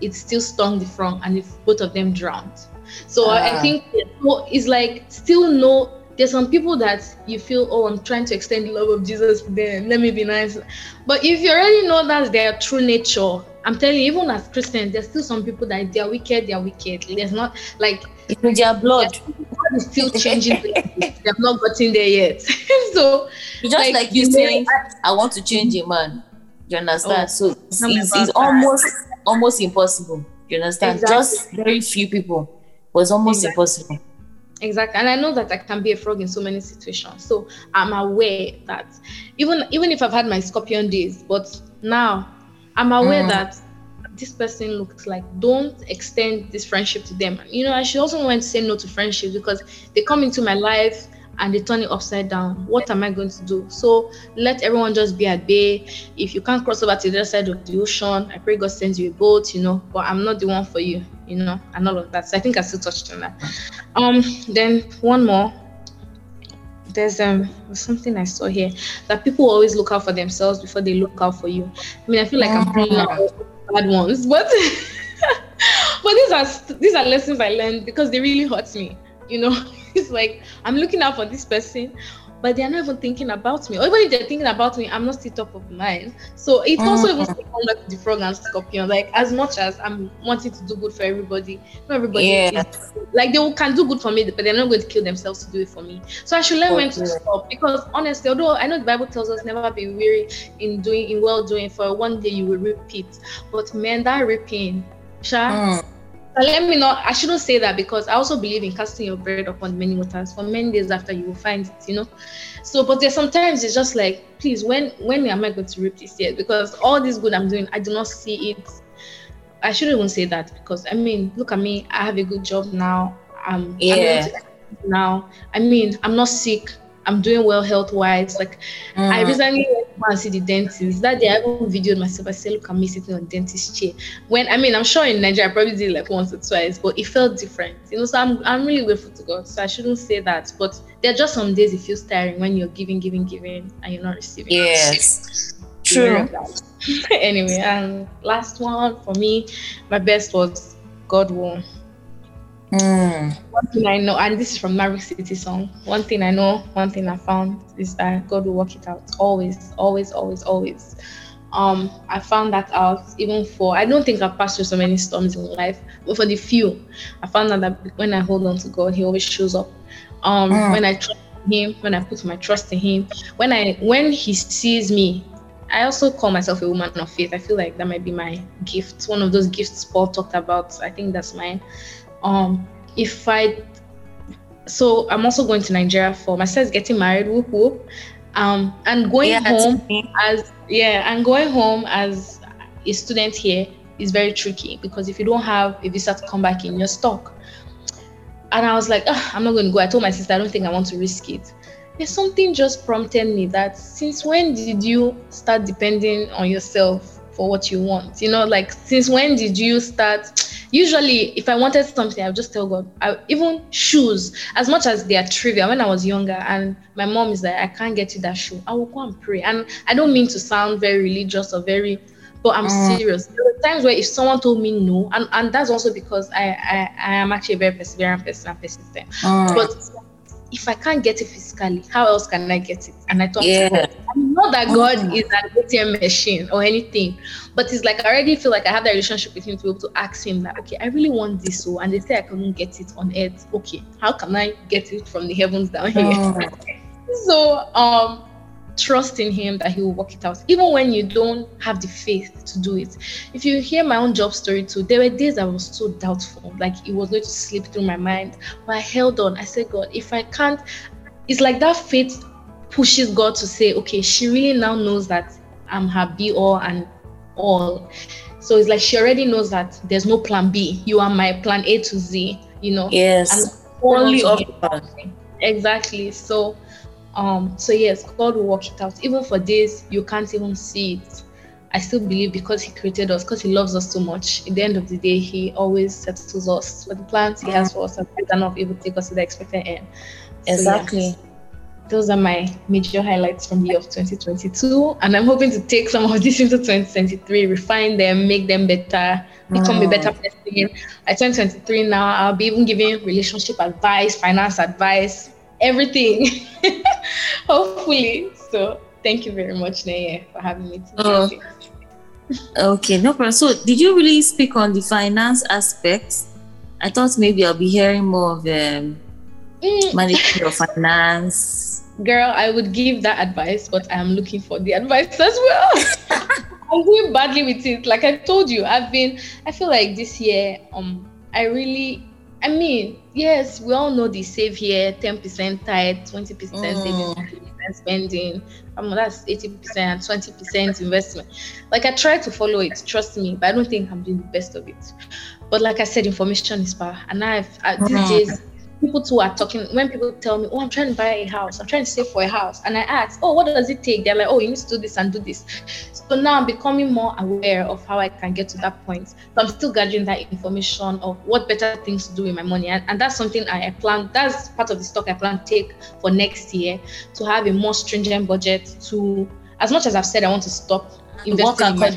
it still stung the frog, and if both of them drowned. So I ah. think it's like still no. There's some people that you feel, oh, I'm trying to extend the love of Jesus to them. Let me be nice. But if you already know that's their true nature, I'm telling you, even as Christians, there's still some people that they are wicked, they are wicked. There's not like their blood. God is still changing. they have not gotten there yet. so just like, like you saying, I want to change a man. You understand? Oh, so it's, it's, it's almost almost impossible. You understand? Exactly. Just very few people. It Was almost exactly. impossible. Exactly. And I know that I can be a frog in so many situations. So I'm aware that even even if I've had my scorpion days, but now I'm aware mm. that this person looks like don't extend this friendship to them. You know, I should also want to say no to friendships because they come into my life and they turn it upside down. What am I going to do? So let everyone just be at bay. If you can't cross over to the other side of the ocean, I pray God sends you a boat, you know, but I'm not the one for you, you know, and all of that. So I think I still touched on that. Um, then one more. There's um something I saw here that people always look out for themselves before they look out for you. I mean, I feel like I'm pulling out bad ones, but but these are these are lessons I learned because they really hurt me. You know, it's like I'm looking out for this person, but they're not even thinking about me. Or even if they're thinking about me, I'm not still top of mind. So it's mm-hmm. also even back the frog and scorpion. Like as much as I'm wanting to do good for everybody, not everybody yeah. like they can do good for me, but they're not going to kill themselves to do it for me. So I should learn when to stop. Because honestly, although I know the Bible tells us never be weary in doing in well doing, for one day you will repeat. But man, that reaping, Sha, mm let me not, I shouldn't say that because I also believe in casting your bread upon many waters. For many days after you will find it, you know. So, but there's sometimes it's just like, please, when when am I going to reap this yet? Because all this good I'm doing, I do not see it. I shouldn't even say that because I mean, look at me, I have a good job now. Um, yeah. now, I mean, I'm not sick. I'm doing well health wise. Like mm. I recently went to see the dentist. That day I even videoed myself. I said, look me sitting on dentist chair. When I mean I'm sure in Nigeria I probably did like once or twice, but it felt different. You know, so I'm I'm really grateful to God. So I shouldn't say that. But there are just some days it feels tiring when you're giving, giving, giving and you're not receiving. Yes. True. anyway, and last one for me, my best was God won. Mm. One thing I know, and this is from Maverick City song. One thing I know, one thing I found is that God will work it out. Always, always, always, always. Um, I found that out even for I don't think I've passed through so many storms in life, but for the few, I found out that when I hold on to God, He always shows up. Um, mm. when I trust Him, when I put my trust in Him, when I when He sees me, I also call myself a woman of faith. I feel like that might be my gift, one of those gifts Paul talked about. I think that's mine um if I so I'm also going to Nigeria for my sister's getting married, whoop whoop. Um and going yeah, home as yeah, and going home as a student here is very tricky because if you don't have a visa to come back in, you're stuck. And I was like, oh, I'm not going to go. I told my sister, I don't think I want to risk it. There's something just prompted me that since when did you start depending on yourself for what you want? You know, like since when did you start usually if I wanted something, I would just tell God. I, even shoes, as much as they are trivial. When I was younger, and my mom is like, I can't get you that shoe. I will go and pray. And I don't mean to sound very religious or very, but I'm mm. serious. There were times where if someone told me no, and, and that's also because I, I, I am actually a very perseverant person and persistent. Mm. But if I can't get it physically, how else can I get it? And I thought, yeah. I'm not that God mm. is an ATM machine or anything, but it's like I already feel like I have that relationship with Him to be able to ask Him that, okay, I really want this, so and they say I couldn't get it on earth. Okay, how can I get it from the heavens down here? Mm. so, um, trust in him that he will work it out even when you don't have the faith to do it. If you hear my own job story too there were days i was so doubtful like it was going to slip through my mind but i held on. I said god if i can't it's like that faith pushes god to say okay she really now knows that i'm her be all and all. So it's like she already knows that there's no plan b. You are my plan a to z you know? Yes. Only exactly. So um, so yes, God will work it out. Even for days you can't even see it. I still believe because He created us, because He loves us so much. At the end of the day, He always settles us. For the plans He has for us are better not able to take us to the expected end. So, exactly. Those are my major highlights from the year of 2022. And I'm hoping to take some of these into 2023, refine them, make them better, become mm. a better person. At 2023 now, I'll be even giving relationship advice, finance advice, everything. Hopefully. So thank you very much, Naya, for having me today. Oh. Okay, no problem. So did you really speak on the finance aspects? I thought maybe I'll be hearing more of um, mm. managing your finance. Girl, I would give that advice, but I'm looking for the advice as well. I'm doing badly with it. Like I told you, I've been. I feel like this year, um, I really. I mean, yes, we all know the save here, ten percent tithe, twenty percent savings, mm. spending. Um, that's eighty percent, and twenty percent investment. Like I try to follow it, trust me, but I don't think I'm doing the best of it. But like I said, information is power, and I've I, these mm. days people too are talking when people tell me, Oh, I'm trying to buy a house, I'm trying to save for a house. And I ask, Oh, what does it take? They're like, Oh, you need to do this and do this. So now I'm becoming more aware of how I can get to that point. So I'm still gathering that information of what better things to do with my money. And, and that's something I plan, that's part of the stock I plan to take for next year to have a more stringent budget to as much as I've said I want to stop investing in my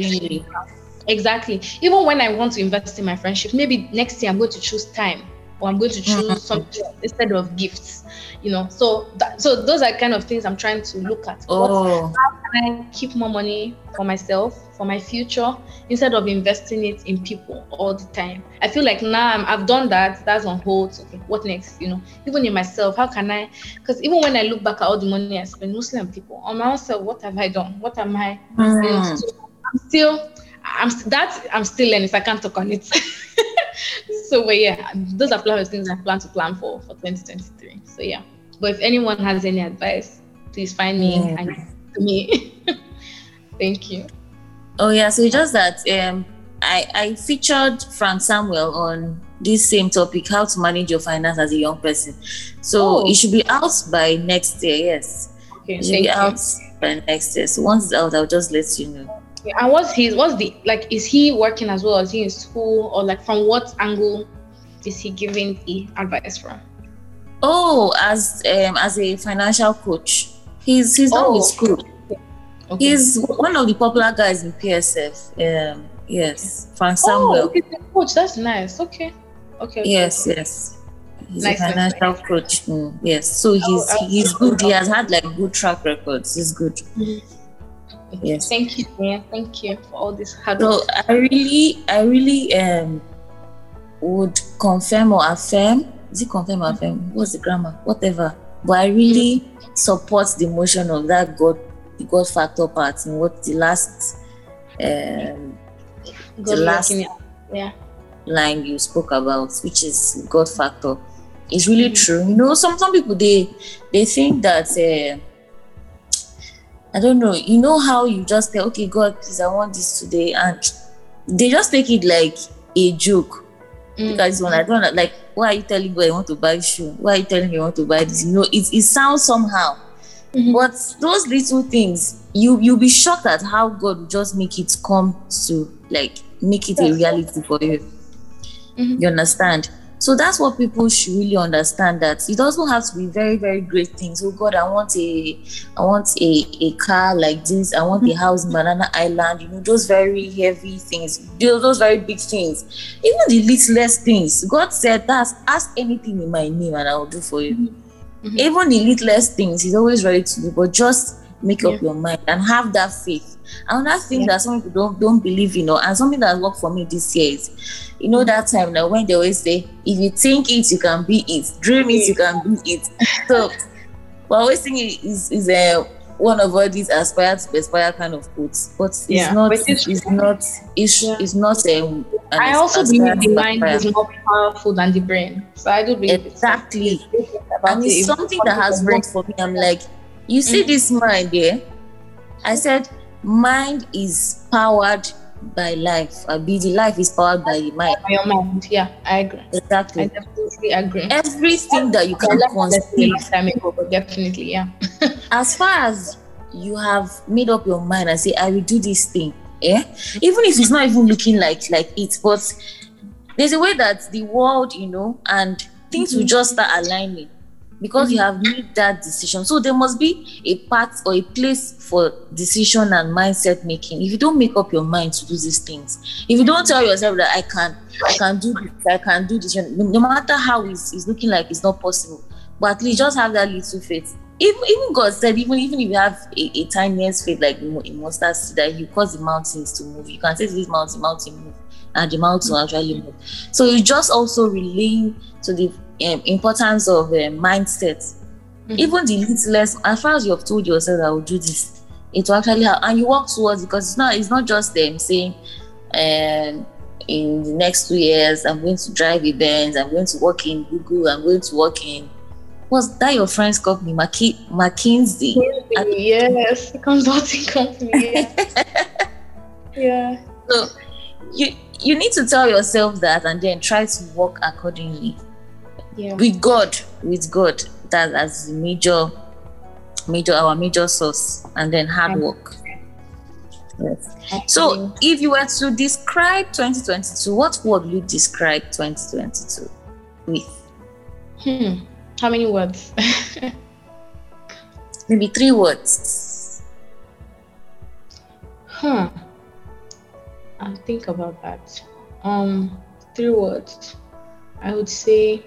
Exactly. Even when I want to invest in my friendship, maybe next year I'm going to choose time or I'm going to choose mm-hmm. something instead of gifts. You know, so that, so those are kind of things I'm trying to look at. Oh. how can I keep more money for myself, for my future, instead of investing it in people all the time? I feel like now i have done that. That's on hold. Okay, what next? You know, even in myself, how can I? Because even when I look back at all the money I spend, mostly on people, on myself, what have I done? What am I? Mm. Know, so I'm still. I'm that I'm still learning, so I can't talk on it. so but yeah, those are of things I plan to plan for for 2023. So yeah. But if anyone has any advice, please find me yeah. and me. Thank you. Oh yeah, so just that um I, I featured Frank Samuel on this same topic, how to manage your finance as a young person. So oh. it should be out by next year, yes. Okay, it should be you. out by next year. So once it's out, I'll just let you know. And what's his what's the like is he working as well? Is he in school or like from what angle is he giving the advice from? Oh, as um as a financial coach. He's he's not in oh, school. Okay. He's one of the popular guys in PSF. Um yes, Frank Samuel. Oh, he's a coach. That's nice. Okay. Okay. okay yes, okay. yes. He's nice, a financial nice. coach. Mm, yes. So he's oh, he's good. He has had like good track records. He's good. Mm-hmm. Yes. Thank you, Mia. Thank you for all this hard So I really, I really um would confirm or affirm. Is it confirm or affirm? What's the grammar? Whatever. But I really support the motion of that God, the God factor part in what the last, um, God the last yeah. line you spoke about, which is God factor. It's really mm-hmm. true. You know, some some people they they think that. Uh, I don't know. You know how you just say, okay, God, please, I want this today, and they just take it like a joke. Mm. Because when I don't like, why are you telling God you want to buy shoe? Why are you telling me you want to buy this? You know, it, it sounds somehow. Mm-hmm. But those little things, you you'll be shocked at how God will just make it come to like make it a reality for you. Mm-hmm. You understand? So that's what people should really understand that it doesn't have to be very, very great things. Oh God, I want a I want a, a car like this, I want a mm-hmm. house in Banana Island, you know, those very heavy things, those very big things. Even the littlest things. God said that's ask anything in my name and I will do for you. Mm-hmm. mm-hmm. Even the littlest things, he's always ready to do, but just make yeah. up your mind and have that faith Another thing yeah. that some people don't don't believe, you know, and something that worked for me this year is, you know, that time now when they always say, if you think it, you can be it. Dream it, you can be it. So, but always think it is is a one of all these aspire to aspire kind of quotes, but it's yeah, not. But it's, it's not. It's, yeah. it's not um, a. I also believe the mind is more powerful than the brain. So I do believe exactly, it's and it's something that has worked for me. I'm like, you see mm. this mind there. I said mind is powered by life. Uh, the life is powered by the mind. By your mind, yeah, I agree. Exactly. I definitely agree. Everything that you can conceive. Definitely, yeah. as far as you have made up your mind and say, I will do this thing, yeah, even if it's not even looking like like it, but there's a way that the world, you know, and things mm-hmm. will just start aligning because you mm-hmm. have made that decision. So there must be a part or a place for decision and mindset making. If you don't make up your mind to do these things, if you don't tell yourself that I can, I can do this, I can do this, no, matter how it's, it's looking like it's not possible, but at least just have that little faith. Even, even God said, even even if you have a, a tiniest faith like in mustard seed, that you cause the mountains to move. You can say to this mountain, mountain move, and the mountain will actually move. So you just also relaying to the um, importance of uh, mindset. Mm-hmm. Even the littlest, as far as you have told yourself, I will do this, it will actually have, and you work towards because it's not it's not just them saying and um, in the next two years i'm going to drive events i'm going to work in google i'm going to work in was that your friend's company McKinsey? McKinsey yes consulting company yeah. yeah so you you need to tell yourself that and then try to work accordingly yeah. with god with god. That as major major our major source. And then hard work. Yes. So if you were to describe 2022 what word would you describe 2022 with? Hmm. How many words? Maybe three words. Huh. I'll think about that. Um three words. I would say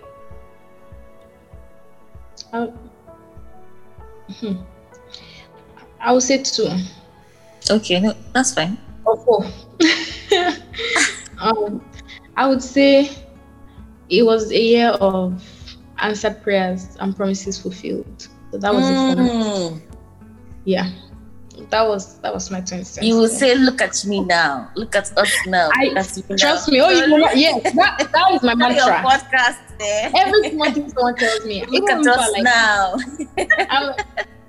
I, hmm. I would say two. Okay, no, that's fine. Or four. um, I would say it was a year of answered prayers and promises fulfilled. So that was mm. it. Yeah that was that was my 20 You will say, "Look at me now. Look at us now. I, trust now. me. Oh, you know, yes, that, that is my mantra. Your podcast there. Every small thing someone tells me. Look at us like, now.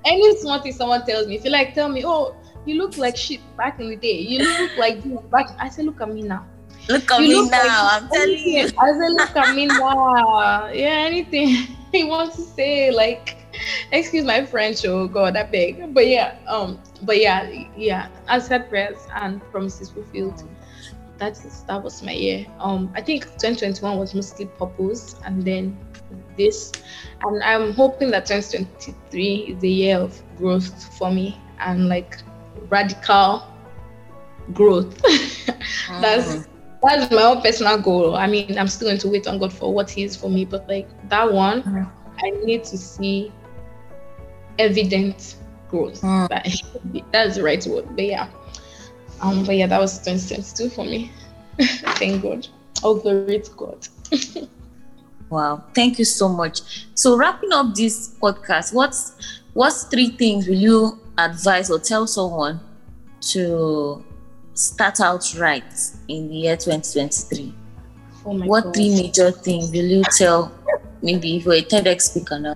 any small thing someone tells me, if you like, tell me, oh, you look like shit back in the day. You look like this back. I say, look at me now. Look at you me now. Like, I'm telling you. I say, look at me now. Yeah, anything he wants to say, like excuse my French, oh God, I beg. But yeah, um, but yeah, yeah, I said prayers and promises fulfilled. That is that was my year. Um, I think 2021 was mostly purpose, and then this, and I'm hoping that 2023 is the year of growth for me and like radical growth. that's mm. that's my own personal goal. I mean, I'm still going to wait on God for what He is for me, but like that one, mm. I need to see evident growth. Mm. that's the right word. But yeah. Um, but yeah, that was 2022 for me. Thank God. All glory to God. wow. Thank you so much. So wrapping up this podcast, what's what's three things will you advise or tell someone to start out right in the year 2023? Oh what God. three major things will you tell maybe if you're a TEDx speaker now?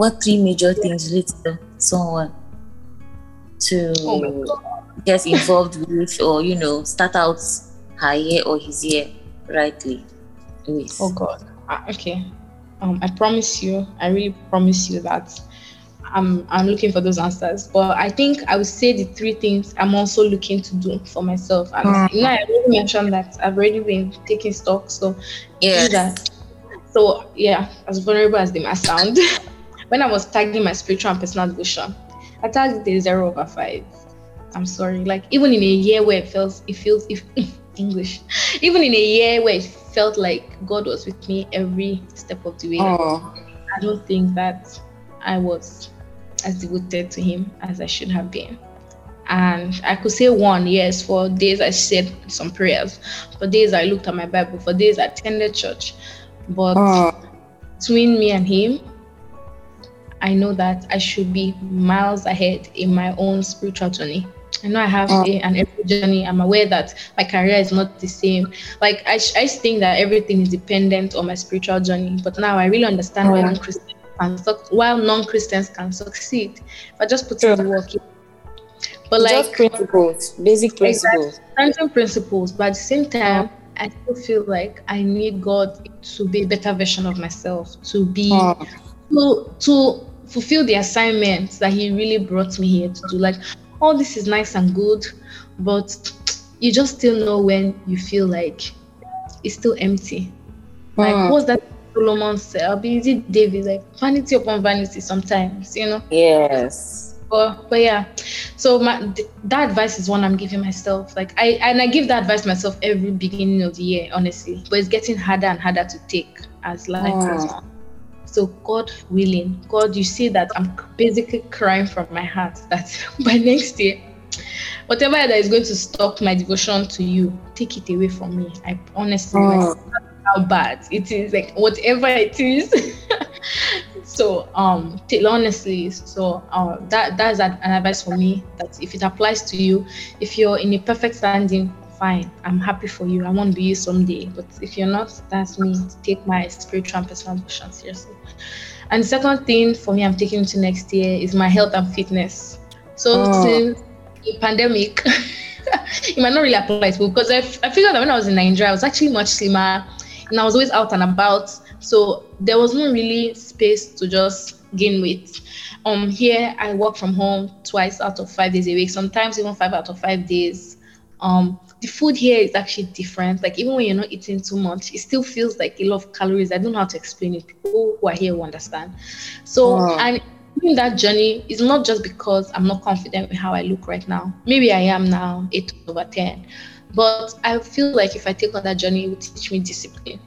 what three major things will you tell someone to oh get involved with or you know start out her year or his year rightly. With oh god. Uh, okay. Um i promise you i really promise you that i'm i'm looking for those answers. But i think i would say the three things i'm also looking to do for myself. And mm. you know i already mentioned that i've already been taking stock so yeah so yeah as vulnerable as they might sound. When I was tagging my spiritual and personal devotion, I tagged the zero over five. I'm sorry. Like even in a year where it feels it feels if English, even in a year where it felt like God was with me every step of the way. Oh. I don't think that I was as devoted to Him as I should have been. And I could say one, yes, for days I said some prayers, for days I looked at my Bible, for days I attended church. But oh. between me and Him, I know that I should be miles ahead in my own spiritual journey. I know I have uh, an every journey. I'm aware that my career is not the same. Like I, I think that everything is dependent on my spiritual journey. But now I really understand why non-Christians can while non-Christians can succeed. I just put in the work. But like just principles, basic principles. Exactly, principles. But at the same time, I still feel like I need God to be a better version of myself, to be uh, to to fulfill the assignment that he really brought me here to do. Like, all this is nice and good, but you just still know when you feel like it's still empty. Like, mm. what's that Solomon said? I'll be easy, David, like vanity upon vanity sometimes, you know? Yes. But, but yeah, so my that advice is one I'm giving myself. Like I and I give that advice myself every beginning of the year, honestly. But it's getting harder and harder to take as life goes on. So, God willing, God, you see that I'm basically crying from my heart that by next year, whatever that is going to stop my devotion to you, take it away from me. I honestly, oh. like, how bad it is, like whatever it is, So um, t- honestly, so uh, that that's an advice for me. That if it applies to you, if you're in a perfect standing, fine. I'm happy for you. I want to be you someday. But if you're not, that's me. Take my spiritual and personal ambition seriously. And the second thing for me, I'm taking to next year is my health and fitness. So oh. since the pandemic, it might not really apply to because I, I figured that when I was in Nigeria, I was actually much slimmer and I was always out and about. So there was no really space to just gain weight. Um, here I work from home twice out of five days a week, sometimes even five out of five days. Um, the food here is actually different. Like even when you're not eating too much, it still feels like a lot of calories. I don't know how to explain it. People who are here will understand. So oh. and in that journey is not just because I'm not confident with how I look right now. Maybe I am now, eight over 10. But I feel like if I take on that journey, it will teach me discipline.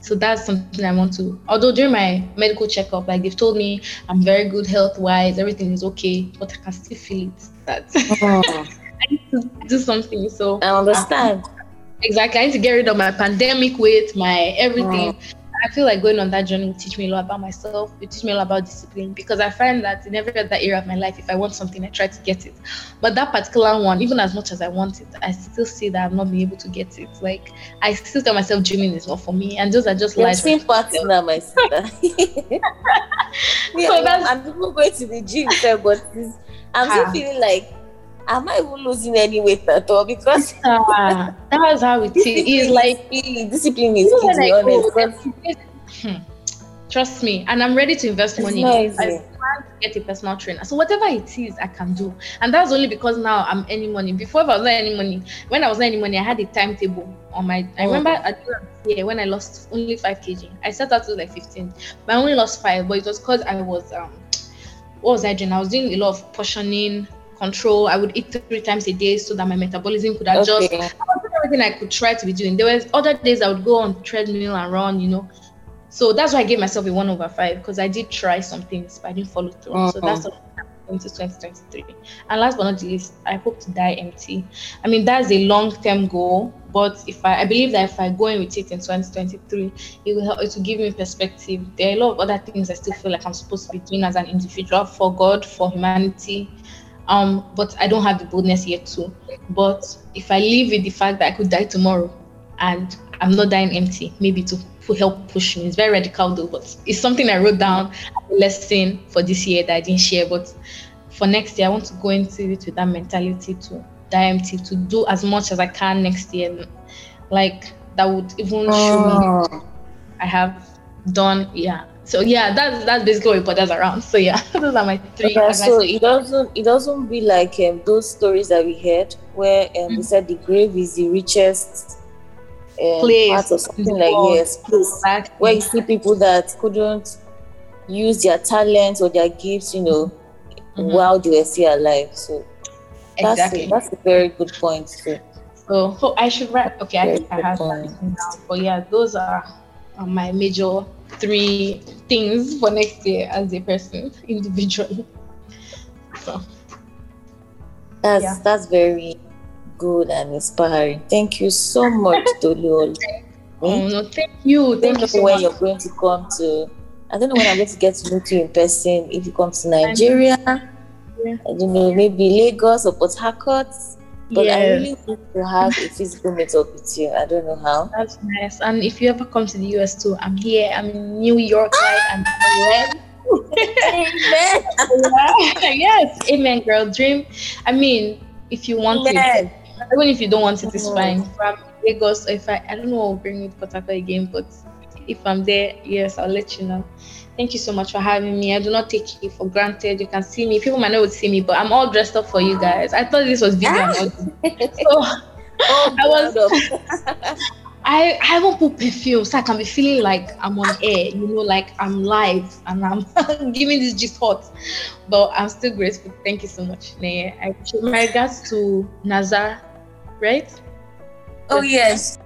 So that's something I want to. Although during my medical checkup, like they've told me I'm very good health wise, everything is okay, but I can still feel it that oh. I need to do something. So I understand. Uh, exactly. I need to get rid of my pandemic weight, my everything. I feel like going on that journey will teach me a lot about myself. It teach me a lot about discipline because I find that in every other area of my life, if I want something, I try to get it. But that particular one, even as much as I want it, I still see that I'm not being able to get it. Like I still tell myself dreaming is not for me, and those are just lies. Same partner, my sister. yeah, so I'm people going to the gym, but I'm still ah. feeling like am I even losing any weight at all? Because uh, that's how it is. It's like discipline is key, to be honest. Hmm. Trust me, and I'm ready to invest money. I plan to get a personal trainer. So whatever it is, I can do, and that's only because now I'm earning money. Before, I was not earning money, when I was not earning money, I had a timetable on my. I oh. remember at year when I lost only five kg. I set out to like 15, but I only lost five. But it was because I was um, what was I doing? I was doing a lot of portioning, control. I would eat three times a day so that my metabolism could adjust. Okay. I was doing everything I could try to be doing. There was other days I would go on treadmill and run, you know. So that's why I gave myself a one over five because I did try some things, but I didn't follow through. Uh-huh. So that's what into 2023. And last but not least, I hope to die empty. I mean, that's a long-term goal, but if I, I believe that if I go in with it in 2023, it will help it to give me perspective. There are a lot of other things I still feel like I'm supposed to be doing as an individual for God, for humanity, um, but I don't have the boldness yet to. But if I live with the fact that I could die tomorrow and I'm not dying empty, maybe to help push me. It's very radical though, but it's something I wrote down a lesson for this year that I didn't share. But for next year, I want to go into it with that mentality to die empty, to do as much as I can next year. Like that would even oh. show me I have done, yeah, so yeah, that's that's basically what that's around. So yeah, those are my three. Okay, so it doesn't it doesn't be like um, those stories that we heard where um, mm-hmm. they said the grave is the richest um, place part or something like yes, place exactly. where you see people that couldn't use their talents or their gifts, you know, mm-hmm. while they were still alive. So that's exactly. a, that's a very good point too. So, so I should write. Okay, I, think I have that down. But yeah, those are Um, my major three things for next year as a person individually. So that's yeah. that's very good and inspiring. Thank you so much, Tolu. Oh no, thank you. Thank I don't know so when much. you're going to come to. I don't know when I'm going to get to meet you in person. If you come to Nigeria, yeah. I don't know, maybe Lagos or Port Harcourt. But yeah. I really need to have a physical meetup with you. I don't know how. That's nice. And if you ever come to the US too, I'm here. I'm in New York, right? I'm Amen. yes, amen, girl. Dream. I mean, if you want amen. it, even if you don't want it, it's mm-hmm. fine. From Lagos, if I, I don't know, I'll bring it Harcourt again, but if I'm there, yes, I'll let you know. Thank you so much for having me. I do not take it for granted. You can see me. People might not see me, but I'm all dressed up for you guys. I thought this was video. Ah! So oh, I was I I won't put perfume so I can be feeling like I'm on air, you know, like I'm live and I'm giving this just hot. But I'm still grateful. Thank you so much. I my regards to Nazar, right? Oh yes.